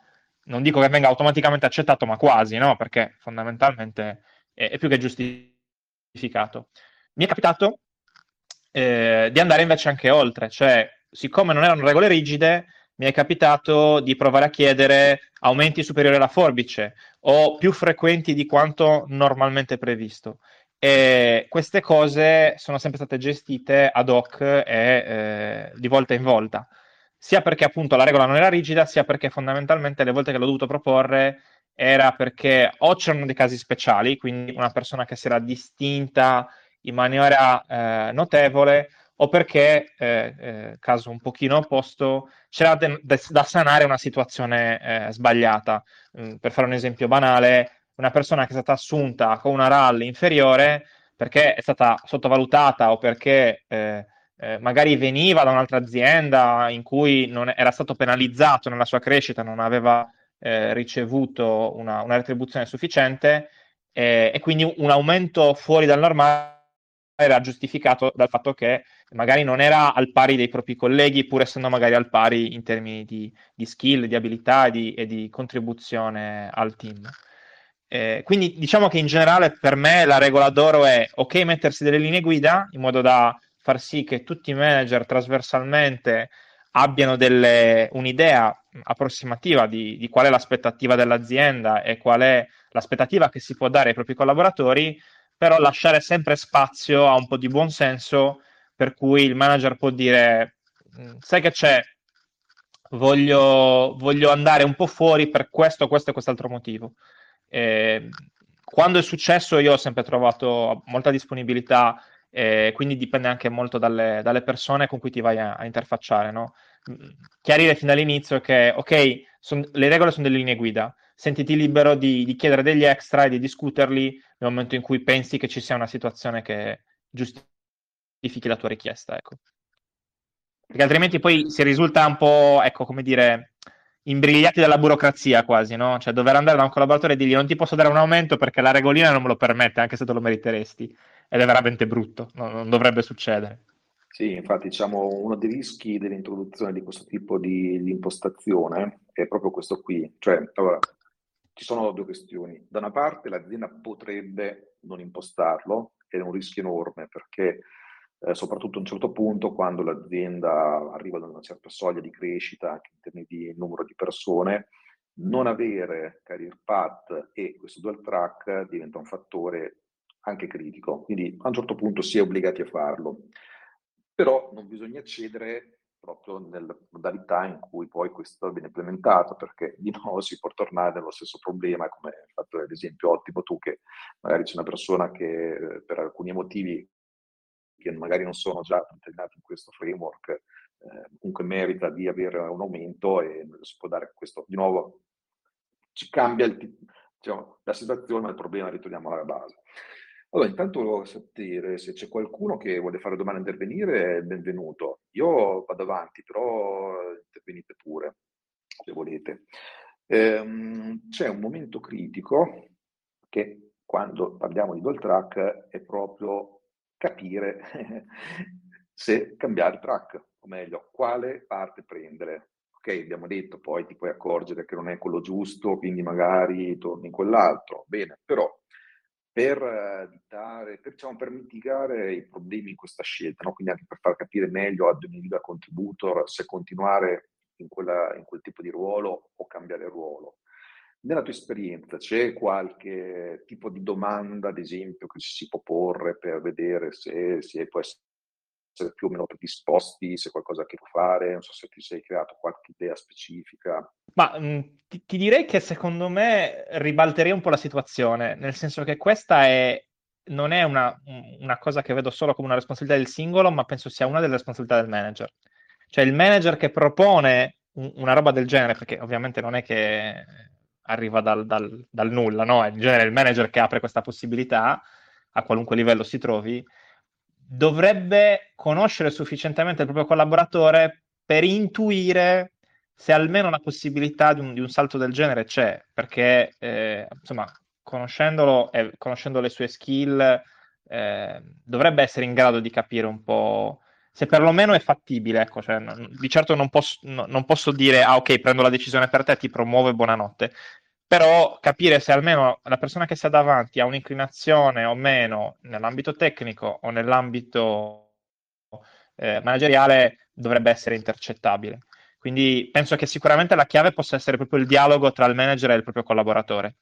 non dico che venga automaticamente accettato, ma quasi, no? perché fondamentalmente è, è più che giustificato. Mi è capitato eh, di andare invece anche oltre, cioè siccome non erano regole rigide, mi è capitato di provare a chiedere aumenti superiori alla forbice o più frequenti di quanto normalmente previsto. E queste cose sono sempre state gestite ad hoc e eh, di volta in volta, sia perché appunto la regola non era rigida, sia perché fondamentalmente le volte che l'ho dovuto proporre era perché o c'erano dei casi speciali, quindi una persona che si era distinta in maniera eh, notevole o perché, eh, eh, caso un pochino opposto, c'era de- de- da sanare una situazione eh, sbagliata. Mm, per fare un esempio banale, una persona che è stata assunta con una RAL inferiore perché è stata sottovalutata o perché eh, eh, magari veniva da un'altra azienda in cui non era stato penalizzato nella sua crescita, non aveva ricevuto una, una, retribuzione sufficiente e quindi un aumento fuori dal normale era giustificato dal fatto che magari non era al pari dei propri colleghi, pur essendo magari al pari in termini di, di skill, di abilità di, e di contribuzione al team. Eh, quindi diciamo che in generale per me la regola d'oro è ok mettersi delle linee guida in modo da far sì che tutti i manager trasversalmente abbiano delle, un'idea approssimativa di, di qual è l'aspettativa dell'azienda e qual è l'aspettativa che si può dare ai propri collaboratori, però lasciare sempre spazio a un po' di buonsenso per cui il manager può dire mm, sai che c'è voglio, voglio andare un po' fuori per questo, questo e quest'altro motivo Eh, quando è successo io ho sempre trovato molta disponibilità, eh, quindi dipende anche molto dalle, dalle, persone con cui ti vai a, a interfacciare, no? Chiarire fin dall'inizio che, ok, son, le regole sono delle linee guida, sentiti libero di, di, chiedere degli extra e di discuterli nel momento in cui pensi che ci sia una situazione che giustifichi la tua richiesta, ecco. Perché altrimenti poi si risulta un po', ecco, come dire, imbrigliati dalla burocrazia quasi, no? Cioè dover andare da un collaboratore e dirgli non ti posso dare un aumento perché la regolina non me lo permette, anche se te lo meriteresti. Ed è veramente brutto, no, non dovrebbe succedere. Sì, infatti diciamo uno dei rischi dell'introduzione di questo tipo di, di impostazione è proprio questo qui. Cioè, allora, ci sono due questioni. Da una parte l'azienda potrebbe non impostarlo, ed è un rischio enorme perché eh, soprattutto a un certo punto, quando l'azienda arriva ad una certa soglia di crescita, anche in termini di numero di persone, non avere career path e questo dual track diventa un fattore anche critico. Quindi a un certo punto si è obbligati a farlo. Però non bisogna cedere proprio nella modalità in cui poi questo viene implementato, perché di nuovo si può tornare nello stesso problema, come hai fatto l'esempio ottimo tu, che magari c'è una persona che eh, per alcuni motivi che magari non sono già integrati in questo framework, eh, comunque merita di avere un aumento e si può dare questo. Di nuovo, ci cambia il, diciamo, la situazione, ma il problema ritorniamo alla base. Allora, intanto volevo sapere se c'è qualcuno che vuole fare domande e intervenire, benvenuto. Io vado avanti, però intervenite pure, se volete. Ehm, c'è un momento critico che quando parliamo di dual track è proprio capire se cambiare track, o meglio, quale parte prendere. Ok, abbiamo detto, poi ti puoi accorgere che non è quello giusto, quindi magari torni in quell'altro. Bene, però per evitare, per, diciamo, per mitigare i problemi in questa scelta, no? quindi anche per far capire meglio ad un individual contributor se continuare in, quella, in quel tipo di ruolo o cambiare ruolo. Nella tua esperienza c'è qualche tipo di domanda, ad esempio, che si può porre per vedere se si può essere più o meno predisposti, se qualcosa che può fare? Non so se ti sei creato qualche idea specifica. Ma mh, ti, ti, direi che secondo me ribalterei un po' la situazione, nel senso che questa è, non è una, una cosa che vedo solo come una responsabilità del singolo, ma penso sia una delle responsabilità del manager. Cioè il manager che propone un, una roba del genere, perché ovviamente non è che arriva dal, dal, dal nulla, no? È in genere il manager che apre questa possibilità, a qualunque livello si trovi, dovrebbe conoscere sufficientemente il proprio collaboratore per intuire se almeno la possibilità di un, di un salto del genere c'è, perché eh, insomma, conoscendolo e conoscendo le sue skill, eh, dovrebbe essere in grado di capire un po' se perlomeno è fattibile. Ecco, cioè, non, di certo non posso, no, non posso, dire, ah ok, prendo la decisione per te, ti promuovo e buonanotte. Però capire se almeno la persona che sta davanti ha un'inclinazione o meno nell'ambito tecnico o nell'ambito eh, manageriale dovrebbe essere intercettabile. Quindi penso che sicuramente la chiave possa essere proprio il dialogo tra il manager e il proprio collaboratore.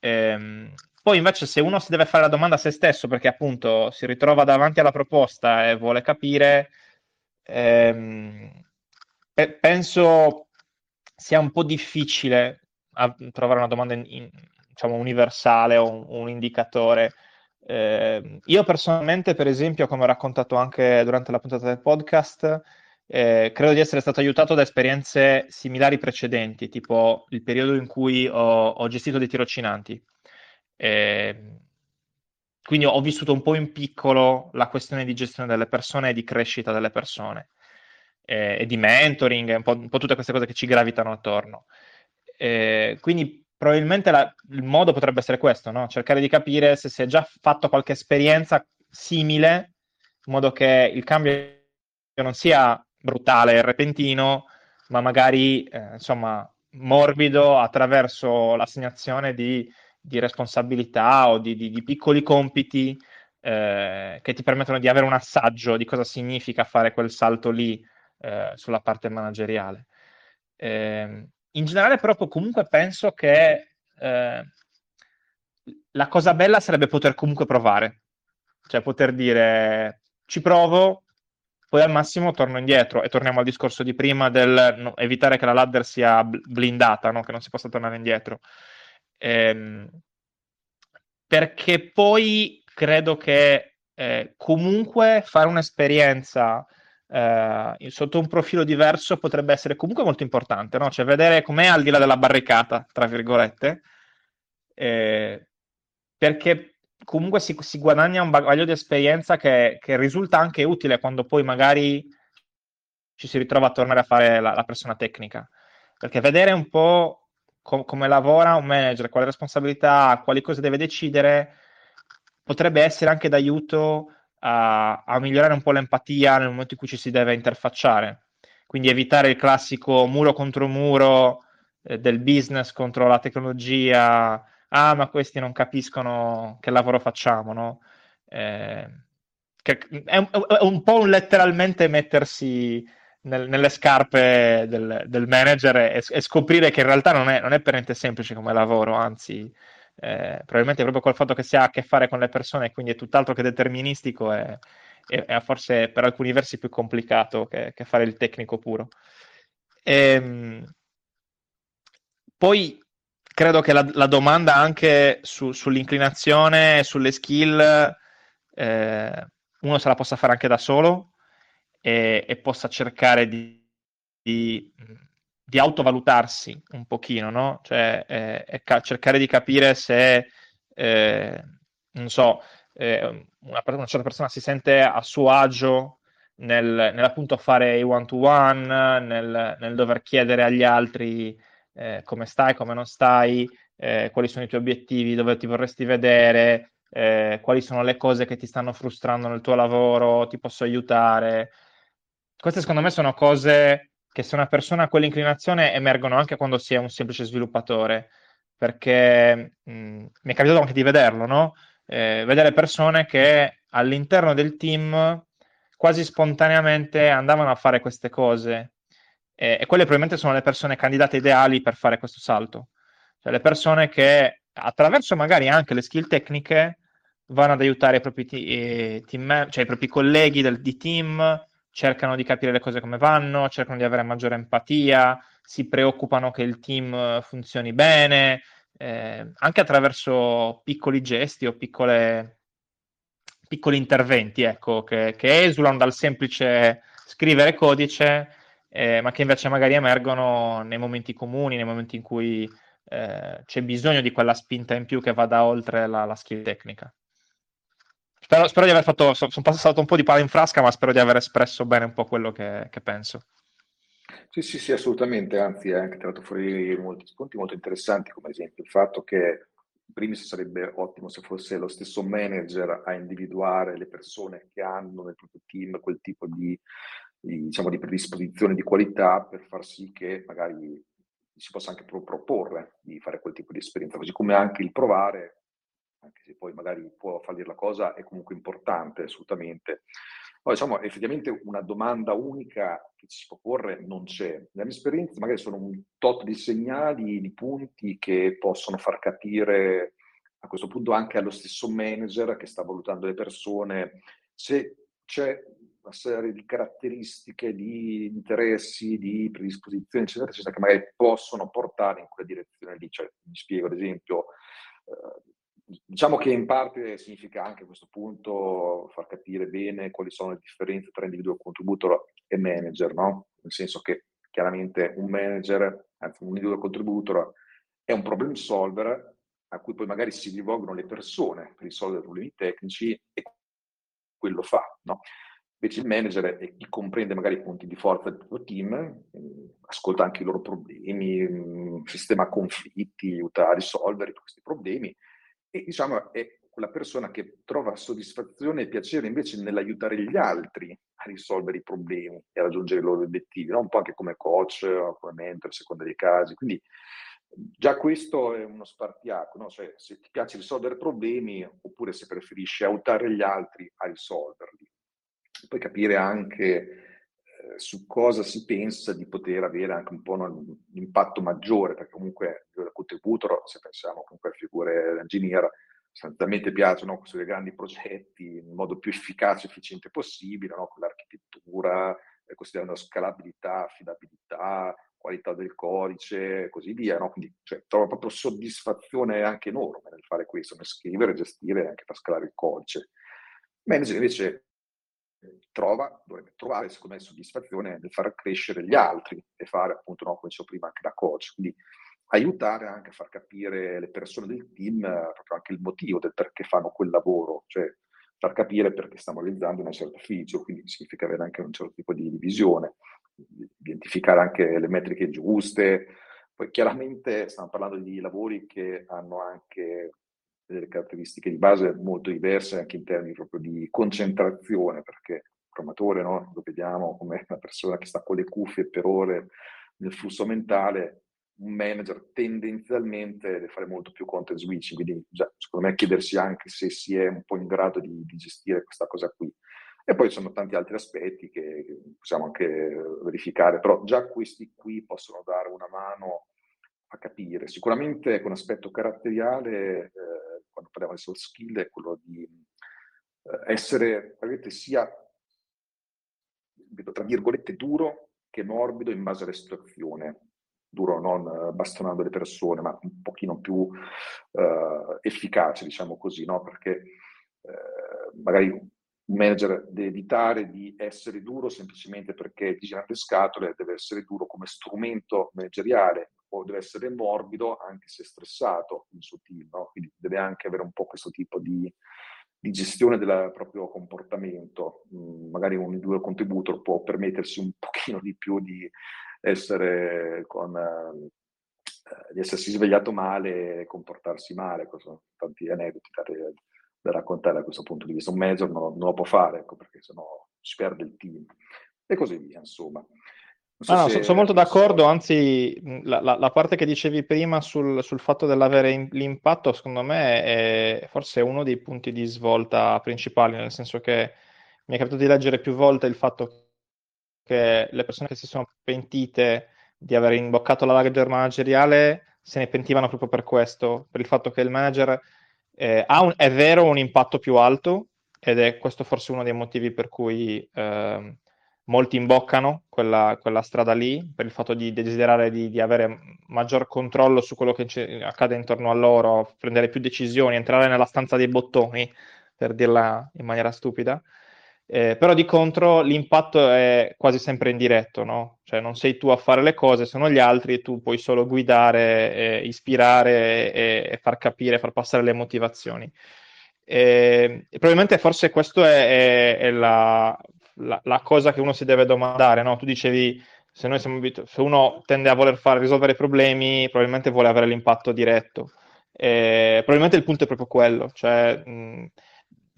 Ehm, poi invece se uno si deve fare la domanda a se stesso perché appunto si ritrova davanti alla proposta e vuole capire, ehm, pe- penso sia un po' difficile trovare una domanda in, in, diciamo, universale o un, un indicatore. Eh, io personalmente, per esempio, come ho raccontato anche durante la puntata del podcast, eh, credo di essere stato aiutato da esperienze similari precedenti, tipo il periodo in cui ho, ho gestito dei tirocinanti. Eh, quindi ho vissuto un po' in piccolo la questione di gestione delle persone e di crescita delle persone eh, e di mentoring, un po', un po', tutte queste cose che ci gravitano attorno. Eh, quindi probabilmente la, il modo potrebbe essere questo, no? cercare di capire se si è già fatto qualche esperienza simile, in modo che il cambio non sia brutale e repentino, ma magari eh, insomma morbido attraverso l'assegnazione di di responsabilità o di, di, di piccoli compiti eh, che ti permettono di avere un assaggio di cosa significa fare quel salto lì eh, sulla parte manageriale. Eh, in generale, però, comunque penso che eh, la cosa bella sarebbe poter comunque provare, cioè poter dire ci provo, poi al massimo torno indietro e torniamo al discorso di prima del no, evitare che la ladder sia blindata, no? che non si possa tornare indietro. ehm, perché poi credo che eh, comunque fare un'esperienza eh, sotto un profilo diverso potrebbe essere comunque molto importante, no? Cioè vedere com'è al di là della barricata, tra virgolette, eh, perché comunque si, si, guadagna un bagaglio di esperienza che, che, risulta anche utile quando poi magari ci si ritrova a tornare a fare la, la persona tecnica. Perché vedere un po' com- come lavora un manager, quale responsabilità quali cose deve decidere, potrebbe essere anche d'aiuto a, a migliorare un po' l'empatia nel momento in cui ci si deve interfacciare. Quindi evitare il classico muro contro muro eh, del business contro la tecnologia. Ah, ma questi non capiscono che lavoro facciamo, no? Eh, è, un, è, un, po' un letteralmente mettersi nel, nelle scarpe del, del manager e, e, scoprire che in realtà non è, non è per niente semplice come lavoro, anzi eh, probabilmente proprio col fatto che si ha a che fare con le persone, quindi è tutt'altro che deterministico e, e, e forse per alcuni versi più complicato che, che fare il tecnico puro. E, ehm, poi credo che la, la domanda anche su, sull'inclinazione sulle skill eh, uno se la possa fare anche da solo e, e possa cercare di, di di autovalutarsi un pochino, no? Cioè eh, ca- cercare di capire se, eh, non so, eh, una, una, certa persona si sente a suo agio nel, nell'appunto fare i one-to-one, nel, nel dover chiedere agli altri eh, come stai, come non stai, eh, quali sono i tuoi obiettivi, dove ti vorresti vedere, eh, quali sono le cose che ti stanno frustrando nel tuo lavoro, ti posso aiutare. Queste secondo me sono cose che se una persona ha quell'inclinazione emergono anche quando si è un semplice sviluppatore, perché mh, mi è capitato anche di vederlo, no? eh, vedere persone che all'interno del team quasi spontaneamente andavano a fare queste cose eh, e quelle probabilmente sono le persone candidate ideali per fare questo salto, cioè le persone che attraverso magari anche le skill tecniche vanno ad aiutare i propri, t- team, cioè i propri colleghi del, di team cercano di capire le cose come vanno, cercano di avere maggiore empatia, si preoccupano che il team funzioni bene, eh, anche attraverso piccoli gesti o piccole, piccoli interventi, ecco, che, che, esulano dal semplice scrivere codice, eh, ma che invece magari emergono nei momenti comuni, nei momenti in cui eh, c'è bisogno di quella spinta in più che vada oltre la, la skill tecnica. Spero, spero, di aver fatto, sono passato un po' di palla in frasca, ma spero di aver espresso bene un po' quello che, che penso. Sì, sì, sì, assolutamente, anzi hai anche tirato fuori molti spunti molto interessanti, come ad esempio il fatto che in primis sarebbe ottimo se fosse lo stesso manager a individuare le persone che hanno nel proprio team quel tipo di, di, diciamo, di predisposizione di qualità per far sì che magari si possa anche proporre di fare quel tipo di esperienza, così come anche il provare anche se poi magari può fallire la cosa, è comunque importante assolutamente. Poi diciamo, effettivamente una domanda unica che ci si può porre non c'è. Nella mia esperienza magari sono un tot di segnali, di punti che possono far capire a questo punto anche allo stesso manager che sta valutando le persone se c'è una serie di caratteristiche, di interessi, di predisposizioni, eccetera, eccetera, che magari possono portare in quella direzione lì. Cioè, mi spiego, ad esempio, eh, Diciamo che in parte significa anche a questo punto far capire bene quali sono le differenze tra individuo contributor e manager, no? Nel senso che chiaramente un manager, anzi un individuo contributor, è un problem solver a cui poi magari si rivolgono le persone per risolvere problemi tecnici e quello fa, no? Invece il manager è chi comprende magari i punti di forza del tuo team, ascolta anche i loro problemi, sistema conflitti, aiuta a risolvere questi problemi e diciamo è quella persona che trova soddisfazione e piacere invece nell'aiutare gli altri a risolvere i problemi e a raggiungere i loro obiettivi, no? un po' anche come coach, come mentor, a seconda dei casi. Quindi già questo è uno spartiacque, no? cioè, se ti piace risolvere problemi oppure se preferisci aiutare gli altri a risolverli. Poi capire anche su cosa si pensa di poter avere anche un po' un impatto maggiore, perché comunque il contributor, se pensiamo comunque a figure engineer, sostanzialmente piacciono costruire grandi progetti in modo più efficace e efficiente possibile, no? con l'architettura, eh, considerando scalabilità, affidabilità, qualità del codice e così via, no? Quindi cioè, trovo proprio soddisfazione anche enorme nel fare questo, nel scrivere, gestire e anche far scalare il codice. Manager invece trova, dovrebbe trovare secondo me soddisfazione nel far crescere gli altri e fare appunto, no, come dicevo prima, anche da coach. Quindi aiutare anche a far capire le persone del team proprio anche il motivo del perché fanno quel lavoro, cioè far capire perché stiamo realizzando una certa feature, quindi significa avere anche un certo tipo di visione identificare anche le metriche giuste. Poi chiaramente stiamo parlando di lavori che hanno anche delle caratteristiche di base molto diverse anche in termini proprio di concentrazione, perché il programmatore no, lo vediamo come una persona che sta con le cuffie per ore nel flusso mentale, un manager tendenzialmente deve fare molto più content switching, quindi già, secondo me chiedersi anche se si è un po' in grado di, di gestire questa cosa qui. E poi ci sono tanti altri aspetti che possiamo anche verificare, però già questi qui possono dare una mano a capire. Sicuramente un aspetto caratteriale, eh, quando parliamo di soft skill, è quello di eh, essere sia, tra virgolette, duro che morbido in base alla situazione. Duro non bastonando le persone, ma un pochino più eh, efficace, diciamo così, no? Perché eh, magari un manager deve evitare di essere duro semplicemente perché gira le scatole, deve essere duro come strumento manageriale o deve essere morbido anche se stressato il suo team, no? quindi deve anche avere un po' questo tipo di, di gestione del proprio comportamento. Mm, magari un due contributor può permettersi un pochino di più di essere con... Eh, di essersi svegliato male e comportarsi male, sono tanti aneddoti da, da raccontare da questo punto di vista. Un manager non, non lo può fare, ecco, perché sennò si perde il team. E così via, insomma. So ah, no, sono molto d'accordo, anzi la, la, la, parte che dicevi prima sul, sul fatto dell'avere in, l'impatto, secondo me è forse uno dei punti di svolta principali, nel senso che mi è capitato di leggere più volte il fatto che le persone che si sono pentite di aver imboccato la ladder manageriale se ne pentivano proprio per questo, per il fatto che il manager eh, ha un, è vero un impatto più alto ed è questo forse uno dei motivi per cui eh, molti imboccano quella, quella, strada lì, per il fatto di desiderare di, di avere maggior controllo su quello che accade intorno a loro, prendere più decisioni, entrare nella stanza dei bottoni, per dirla in maniera stupida. Eh, però di contro l'impatto è quasi sempre indiretto, no? Cioè non sei tu a fare le cose, sono gli altri e tu puoi solo guidare, eh, ispirare e, e, far capire, far passare le motivazioni. E, e probabilmente forse questa è, è, è la, la, la, cosa che uno si deve domandare, no? Tu dicevi, se, siamo, se uno tende a voler fare, risolvere i problemi, probabilmente vuole avere l'impatto diretto. E, probabilmente il punto è proprio quello, cioè... Mh,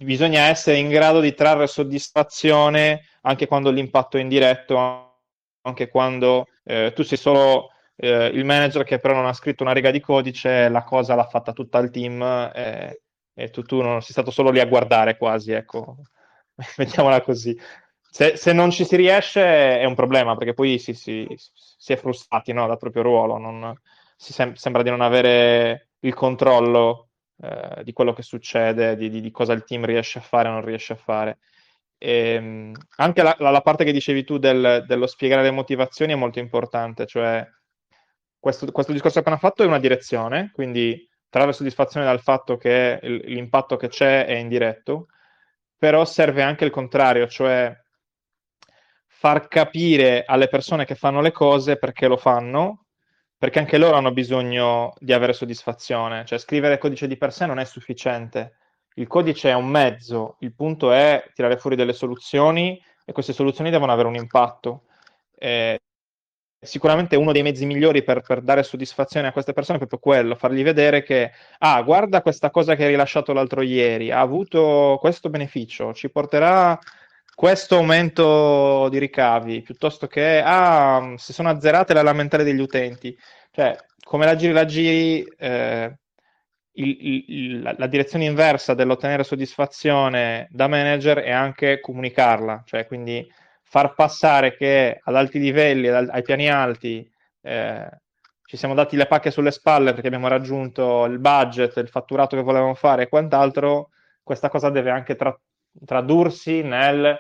bisogna essere in grado di trarre soddisfazione anche quando l'impatto è indiretto, anche quando eh, tu sei solo eh, il manager che però non ha scritto una riga di codice, la cosa l'ha fatta tutta il team eh, e tu, tu, non sei stato solo lì a guardare quasi, ecco, mettiamola così. Se, se, non ci si riesce è un problema perché poi si, si, si è frustrati no, dal proprio ruolo, non, si sem- sembra di non avere il controllo eh, di quello che succede, di, di, di, cosa il team riesce a fare o non riesce a fare. E, ehm, anche la, la, parte che dicevi tu del, dello spiegare le motivazioni è molto importante, cioè questo, questo discorso abbiamo fatto è una direzione, quindi trarre soddisfazione dal fatto che il, l'impatto che c'è è indiretto, però serve anche il contrario, cioè far capire alle persone che fanno le cose perché lo fanno perché anche loro hanno bisogno di avere soddisfazione, cioè scrivere codice di per sé non è sufficiente. Il codice è un mezzo, il punto è tirare fuori delle soluzioni e queste soluzioni devono avere un impatto. Eh, sicuramente uno dei mezzi migliori per, per, dare soddisfazione a queste persone è proprio quello, fargli vedere che, ah, guarda questa cosa che hai rilasciato l'altro ieri, ha avuto questo beneficio, ci porterà questo aumento di ricavi, piuttosto che ah, si sono azzerate le lamentele degli utenti. Cioè, come la giri la giri, eh, il, il, la, la, direzione inversa dell'ottenere soddisfazione da manager è anche comunicarla, cioè quindi far passare che ad alti livelli, ad, ai piani alti, eh, ci siamo dati le pacche sulle spalle perché abbiamo raggiunto il budget, il fatturato che volevamo fare e quant'altro, questa cosa deve anche tra- tradursi nel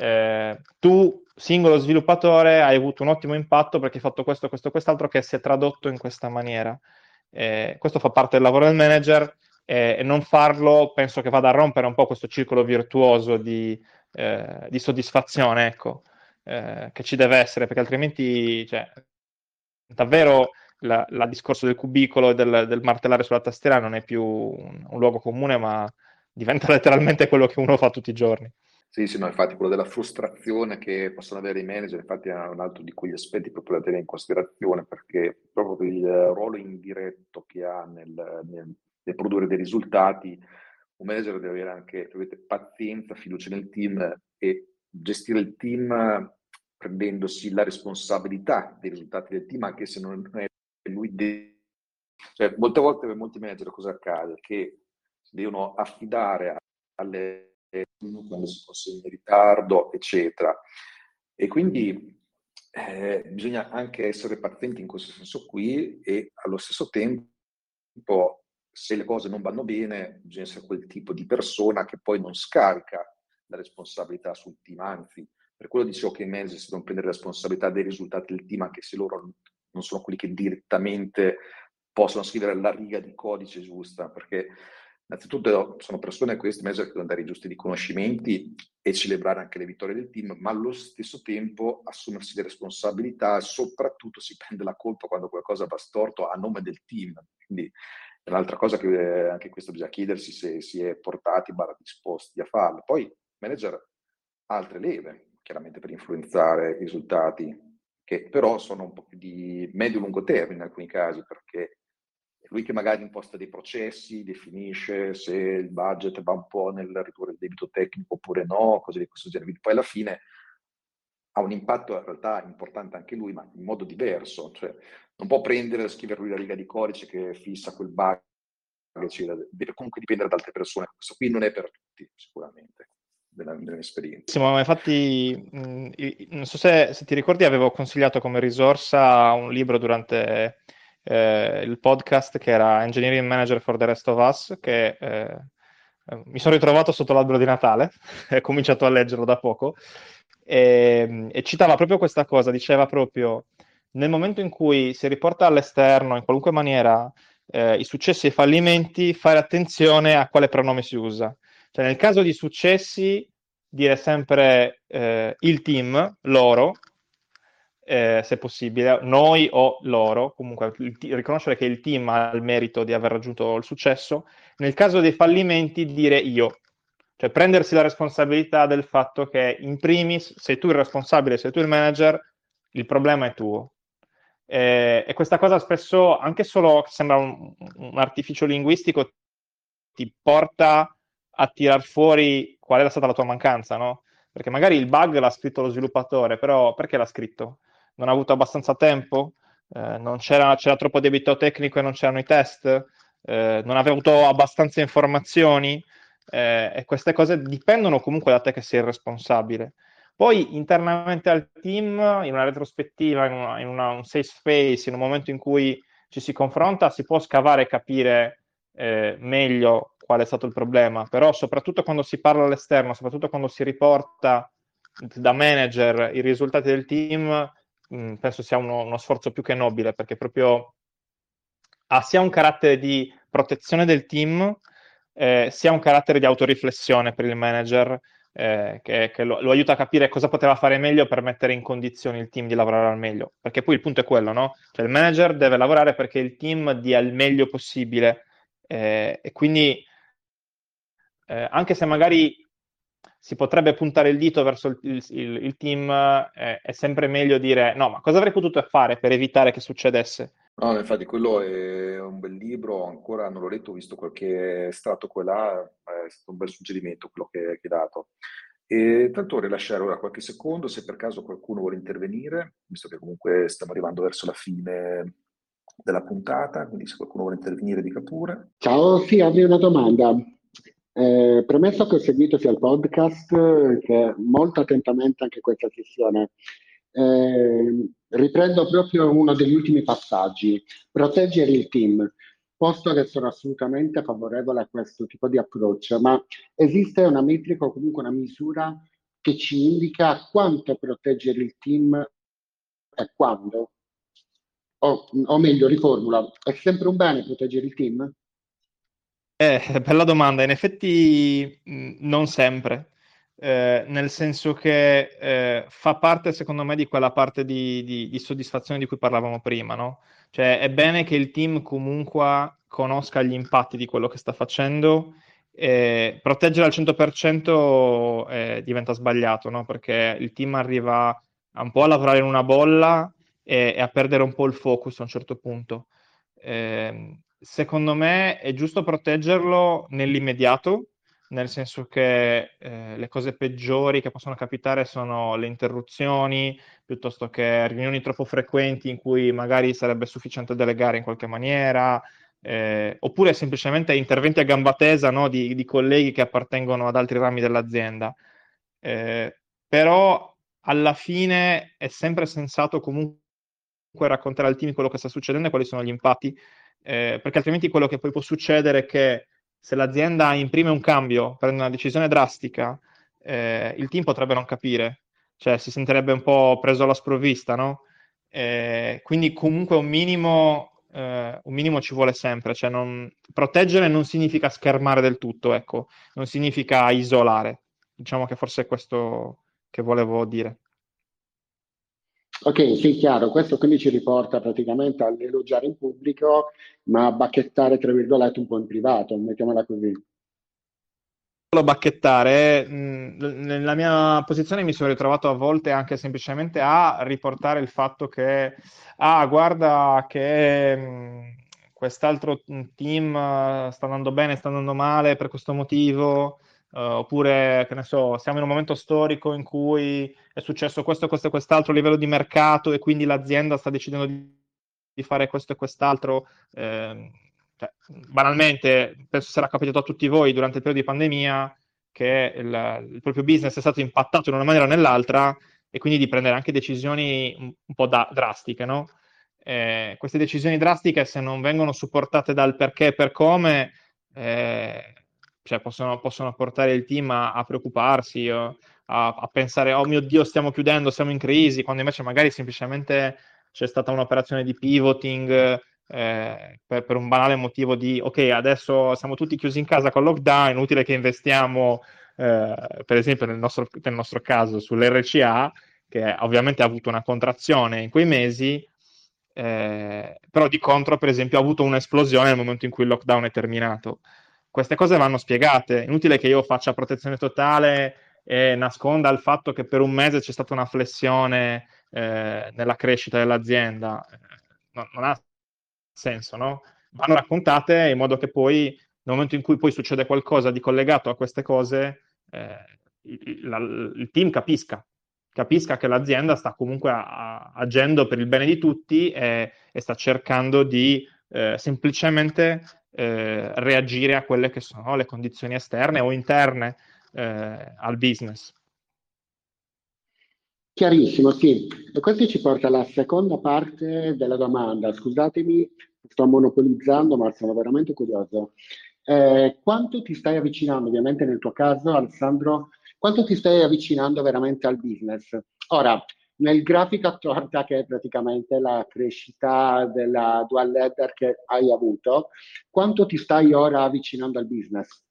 eh, tu singolo sviluppatore hai avuto un ottimo impatto perché hai fatto questo, questo, quest'altro che si è tradotto in questa maniera. Eh, questo fa parte del lavoro del manager eh, e non farlo penso che vada a rompere un po' questo circolo virtuoso di, eh, di soddisfazione, ecco, eh, che ci deve essere, perché altrimenti, cioè, davvero la, discorso del cubicolo e del, del, martellare sulla tastiera non è più un, un luogo comune, ma diventa letteralmente quello che uno fa tutti i giorni. Sì, sì, no, infatti quello della frustrazione che possono avere i manager, infatti è un altro di quegli aspetti proprio da tenere in considerazione, perché proprio il ruolo indiretto che ha nel, nel, nel produrre dei risultati, un manager deve avere anche pazienza, fiducia nel team e gestire il team prendendosi la responsabilità dei risultati del team, anche se non è lui. De- cioè, molte volte per molti manager cosa accade? Che devono affidare alle quando si consegna in ritardo, eccetera. E quindi eh, bisogna anche essere pazienti in questo senso qui e allo stesso tempo, se le cose non vanno bene, bisogna essere quel tipo di persona che poi non scarica la responsabilità sul team, anzi, per quello dicevo che i manager devono prendere responsabilità dei risultati del team, anche se loro non sono quelli che direttamente possono scrivere la riga di codice giusta, perché Innanzitutto sono persone queste manager che devono dare i giusti riconoscimenti e celebrare anche le vittorie del team, ma allo stesso tempo assumersi le responsabilità soprattutto si prende la colpa quando qualcosa va storto a nome del team. Quindi è un'altra cosa che eh, anche questo bisogna chiedersi se si è portati, barra disposti a farlo. Poi il manager ha altre leve, chiaramente per influenzare i risultati, che però sono un po' più di medio-lungo termine in alcuni casi, perché lui che magari imposta dei processi, definisce se il budget va un po' nel ridurre il debito tecnico oppure no, cose di questo genere. Poi alla fine ha un impatto in realtà importante anche lui, ma in modo diverso. Cioè, non può prendere e scrivere lui la riga di codice che fissa quel bug, eccetera. deve comunque dipendere da altre persone. Questo qui non è per tutti, sicuramente. Della, della mia esperienza. Sì, ma infatti, mh, non so se, se ti ricordi, avevo consigliato come risorsa un libro durante eh, il podcast che era Engineering Manager for the Rest of Us, che eh, mi sono ritrovato sotto l'albero di Natale, ho cominciato a leggerlo da poco, e, e citava proprio questa cosa, diceva proprio nel momento in cui si riporta all'esterno in qualunque maniera eh, i successi e i fallimenti, fare attenzione a quale pronome si usa. Cioè, nel caso di successi, dire sempre eh, il team, loro, eh, se possibile, noi o loro, comunque il, riconoscere che il team ha il merito di aver raggiunto il successo, nel caso dei fallimenti dire io, cioè prendersi la responsabilità del fatto che in primis sei tu il responsabile, sei tu il manager, il problema è tuo. Eh, e questa cosa spesso, anche solo sembra un, un artificio linguistico, ti porta a tirar fuori qual è stata la tua mancanza, no? Perché magari il bug l'ha scritto lo sviluppatore, però perché l'ha scritto? Non ha avuto abbastanza tempo, eh, c'era, c'era, troppo debito tecnico e non c'erano i test, eh, non aveva avuto abbastanza informazioni eh, e queste cose dipendono comunque da te che sei il responsabile. Poi internamente al team, in una retrospettiva, in, una, in una, un safe space, in un momento in cui ci si confronta, si può scavare e capire eh, meglio qual è stato il problema, però soprattutto quando si parla all'esterno, soprattutto quando si riporta da manager i risultati del team, penso sia uno, uno, sforzo più che nobile perché proprio ha sia un carattere di protezione del team, eh, sia un carattere di autoriflessione per il manager eh, che, che lo, lo, aiuta a capire cosa poteva fare meglio per mettere in condizioni il team di lavorare al meglio. Perché poi il punto è quello, no? Cioè il manager deve lavorare perché il team dia il meglio possibile eh, e quindi eh, anche se magari si potrebbe puntare il dito verso il, il, il team, eh, è sempre meglio dire no, ma cosa avrei potuto fare per evitare che succedesse? No, infatti quello è un bel libro, ancora non l'ho letto, ho visto qualche stato qua là, è stato un bel suggerimento quello che, hai dato. E tanto rilasciare ora qualche secondo se per caso qualcuno vuole intervenire, visto che comunque stiamo arrivando verso la fine della puntata, quindi se qualcuno vuole intervenire dica pure. Ciao, sì, avrei una domanda. Eh, premesso che ho seguito sia il podcast che molto attentamente anche questa sessione, eh, riprendo proprio uno degli ultimi passaggi, proteggere il team, posto che sono assolutamente favorevole a questo tipo di approccio, ma esiste una metrica o comunque una misura che ci indica quanto proteggere il team e quando? O, o meglio, riformula, è sempre un bene proteggere il team? Eh, bella domanda, in effetti mh, non sempre. Eh, nel senso che eh, fa parte, secondo me, di quella parte di, di, di, soddisfazione di cui parlavamo prima, no? Cioè, è bene che il team comunque conosca gli impatti di quello che sta facendo. Eh, proteggere al 100% eh, diventa sbagliato, no? Perché il team arriva un po' a lavorare in una bolla e, e a perdere un po' il focus a un certo punto. Eh, secondo me è giusto proteggerlo nell'immediato, nel senso che eh, le cose peggiori che possono capitare sono le interruzioni, piuttosto che riunioni troppo frequenti in cui magari sarebbe sufficiente delegare in qualche maniera, eh, oppure semplicemente interventi a gamba tesa no, di, di, colleghi che appartengono ad altri rami dell'azienda. Eh, però alla fine è sempre sensato comunque raccontare al team quello che sta succedendo e quali sono gli impatti, eh, perché altrimenti quello che poi può succedere è che se l'azienda imprime un cambio, prende una decisione drastica, eh, il team potrebbe non capire, cioè si sentirebbe un po' preso alla sprovvista, no? Eh, quindi comunque un minimo, eh, un minimo, ci vuole sempre, cioè non, proteggere non significa schermare del tutto, ecco, non significa isolare. Diciamo che forse è questo che volevo dire. Ok, sì, chiaro, questo quindi ci riporta praticamente all'elogiare in pubblico, ma a bacchettare, tra virgolette, un po' in privato, mettiamola così. Solo bacchettare, nella mia posizione mi sono ritrovato a volte anche semplicemente a riportare il fatto che, ah, guarda che mh, quest'altro team sta andando bene, sta andando male per questo motivo, Uh, oppure, che ne so, siamo in un momento storico in cui è successo questo, questo e quest'altro a livello di mercato e quindi l'azienda sta decidendo di, fare questo e quest'altro. Eh, cioè, banalmente, penso sarà capitato a tutti voi durante il periodo di pandemia che il, il, proprio business è stato impattato in una maniera o nell'altra e quindi di prendere anche decisioni un, un po' da, drastiche, no? Eh, queste decisioni drastiche, se non vengono supportate dal perché e per come, eh, cioè possono, possono portare il team a, a preoccuparsi, a, a, pensare, oh mio Dio, stiamo chiudendo, siamo in crisi, quando invece magari semplicemente c'è stata un'operazione di pivoting eh, per, per, un banale motivo di, ok, adesso siamo tutti chiusi in casa con lockdown, inutile che investiamo, eh, per esempio nel nostro, nel nostro caso, sull'RCA, che ovviamente ha avuto una contrazione in quei mesi, eh, però di contro, per esempio, ha avuto un'esplosione nel momento in cui il lockdown è terminato queste cose vanno spiegate. Inutile che io faccia protezione totale e nasconda il fatto che per un mese c'è stata una flessione eh, nella crescita dell'azienda. No, non ha senso, no? Vanno raccontate in modo che poi, nel momento in cui poi succede qualcosa di collegato a queste cose, eh, il, la, il, team capisca, capisca che l'azienda sta comunque a, a, agendo per il bene di tutti e, e sta cercando di eh, semplicemente eh, reagire a quelle che sono le condizioni esterne o interne eh, al business. Chiarissimo, sì. E questo ci porta alla seconda parte della domanda. Scusatemi, sto monopolizzando, ma sono veramente curioso. Eh, quanto ti stai avvicinando, ovviamente nel tuo caso, Alessandro, quanto ti stai avvicinando veramente al business? Ora, nel grafico a torta che è praticamente la crescita della dual ladder che hai avuto, quanto ti stai ora avvicinando al business?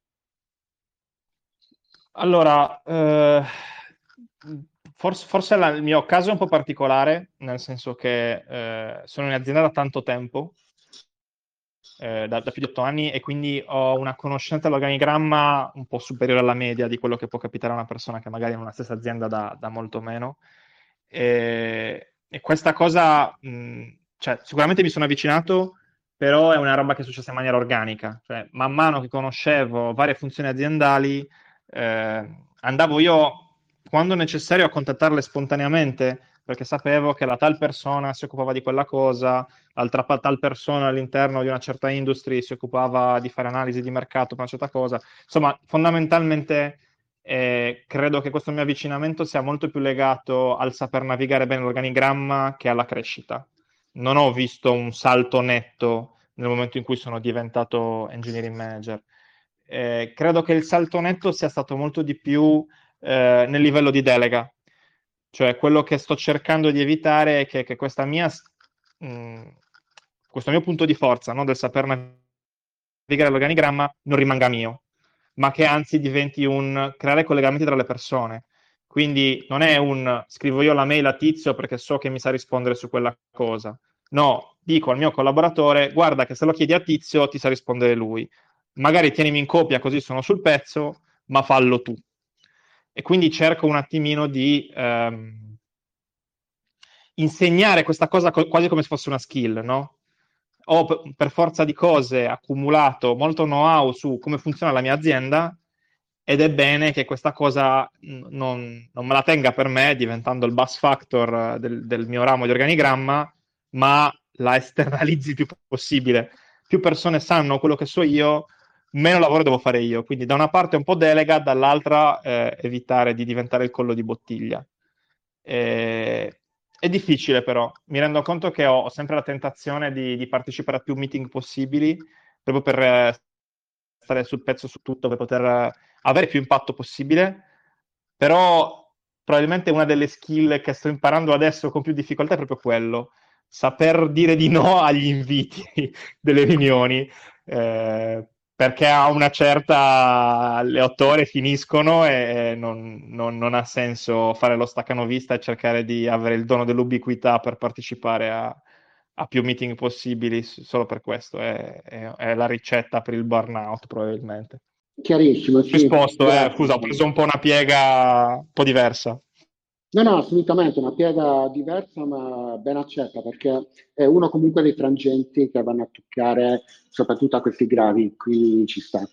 Allora, eh, forse, forse la, il mio caso è un po' particolare, nel senso che eh, sono in azienda da tanto tempo, eh, da, da, più di otto anni, e quindi ho una conoscenza dell'organigramma un po' superiore alla media di quello che può capitare a una persona che magari è in una stessa azienda da, da molto meno. E, e questa cosa, mh, cioè, sicuramente mi sono avvicinato, però è una roba che è successa in maniera organica. Cioè, man mano che conoscevo varie funzioni aziendali, eh, andavo io, quando necessario, a contattarle spontaneamente, perché sapevo che la tal persona si occupava di quella cosa, l'altra tal persona all'interno di una certa industria si occupava di fare analisi di mercato per una certa cosa. Insomma, fondamentalmente eh, credo che questo mio avvicinamento sia molto più legato al saper navigare bene l'organigramma che alla crescita. Non ho visto un salto netto nel momento in cui sono diventato engineering manager. Eh, credo che il salto netto sia stato molto di più eh, nel livello di delega. Cioè, quello che sto cercando di evitare è che, che mia, mh, mm, questo mio punto di forza no, del saper navigare l'organigramma non rimanga mio, ma che anzi diventi un creare collegamenti tra le persone. Quindi non è un scrivo io la mail a tizio perché so che mi sa rispondere su quella cosa. No, dico al mio collaboratore, guarda che se lo chiedi a tizio ti sa rispondere lui. Magari tienimi in copia così sono sul pezzo, ma fallo tu. E quindi cerco un attimino di ehm, insegnare questa cosa co- quasi come se fosse una skill, no? Ho per forza di cose accumulato molto know-how su come funziona la mia azienda ed è bene che questa cosa non, non me la tenga per me diventando il bus factor del, del mio ramo di organigramma, ma la esternalizzi il più possibile. Più persone sanno quello che so io, meno lavoro devo fare io. Quindi da una parte un po' delega, dall'altra eh, evitare di diventare il collo di bottiglia. E... È difficile però, mi rendo conto che ho, sempre la tentazione di, di, partecipare a più meeting possibili, proprio per eh, stare sul pezzo su tutto, per poter eh, avere più impatto possibile, però probabilmente una delle skill che sto imparando adesso con più difficoltà è proprio quello, saper dire di no agli inviti delle riunioni. Eh, perché a una certa alle otto ore finiscono e non, non, non, ha senso fare lo staccanovista e cercare di avere il dono dell'ubiquità per partecipare a, a più meeting possibili solo per questo. È, è, è, la ricetta per il burnout, probabilmente. Chiarissimo. Sì. Risposto, eh, scusa, ho preso un po' una piega un po' diversa. No, no, assolutamente, una piega diversa ma ben accetta perché è uno comunque dei frangenti che vanno a toccare soprattutto a questi gravi, qui ci sta.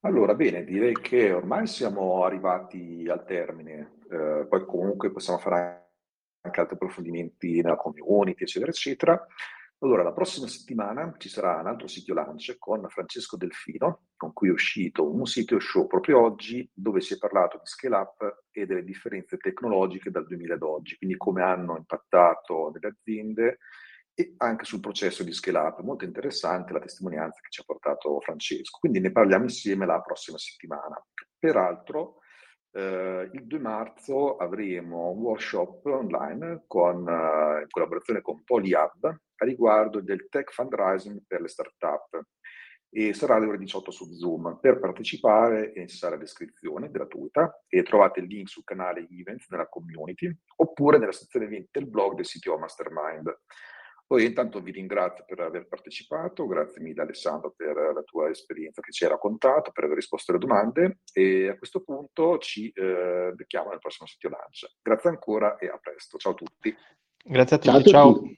Allora, bene, direi che ormai siamo arrivati al termine, eh, poi comunque possiamo fare anche altri approfondimenti nella community, eccetera, eccetera. Allora, la prossima settimana ci sarà un altro sito lunch con Francesco Delfino, con cui è uscito un sito show proprio oggi, dove si è parlato di scale up e delle differenze tecnologiche dal 2000 ad oggi, quindi come hanno impattato nelle aziende e anche sul processo di scale up. Molto interessante la testimonianza che ci ha portato Francesco. Quindi ne parliamo insieme la prossima settimana. Peraltro, Uh, il 2 marzo avremo un workshop online con, uh, in collaborazione con PolyHub a riguardo del tech fundraising per le start-up e sarà alle ore 18 su Zoom. Per partecipare è necessaria l'iscrizione gratuita e trovate il link sul canale Events nella community oppure nella sezione eventi del blog del CTO Mastermind. Poi intanto vi ringrazio per aver partecipato, grazie mille Alessandro per la tua esperienza che ci hai raccontato, per aver risposto alle domande e a questo punto ci eh, becchiamo nel prossimo sito lunch. Grazie ancora e a presto. Ciao a tutti. Grazie a tutti. ciao. ciao.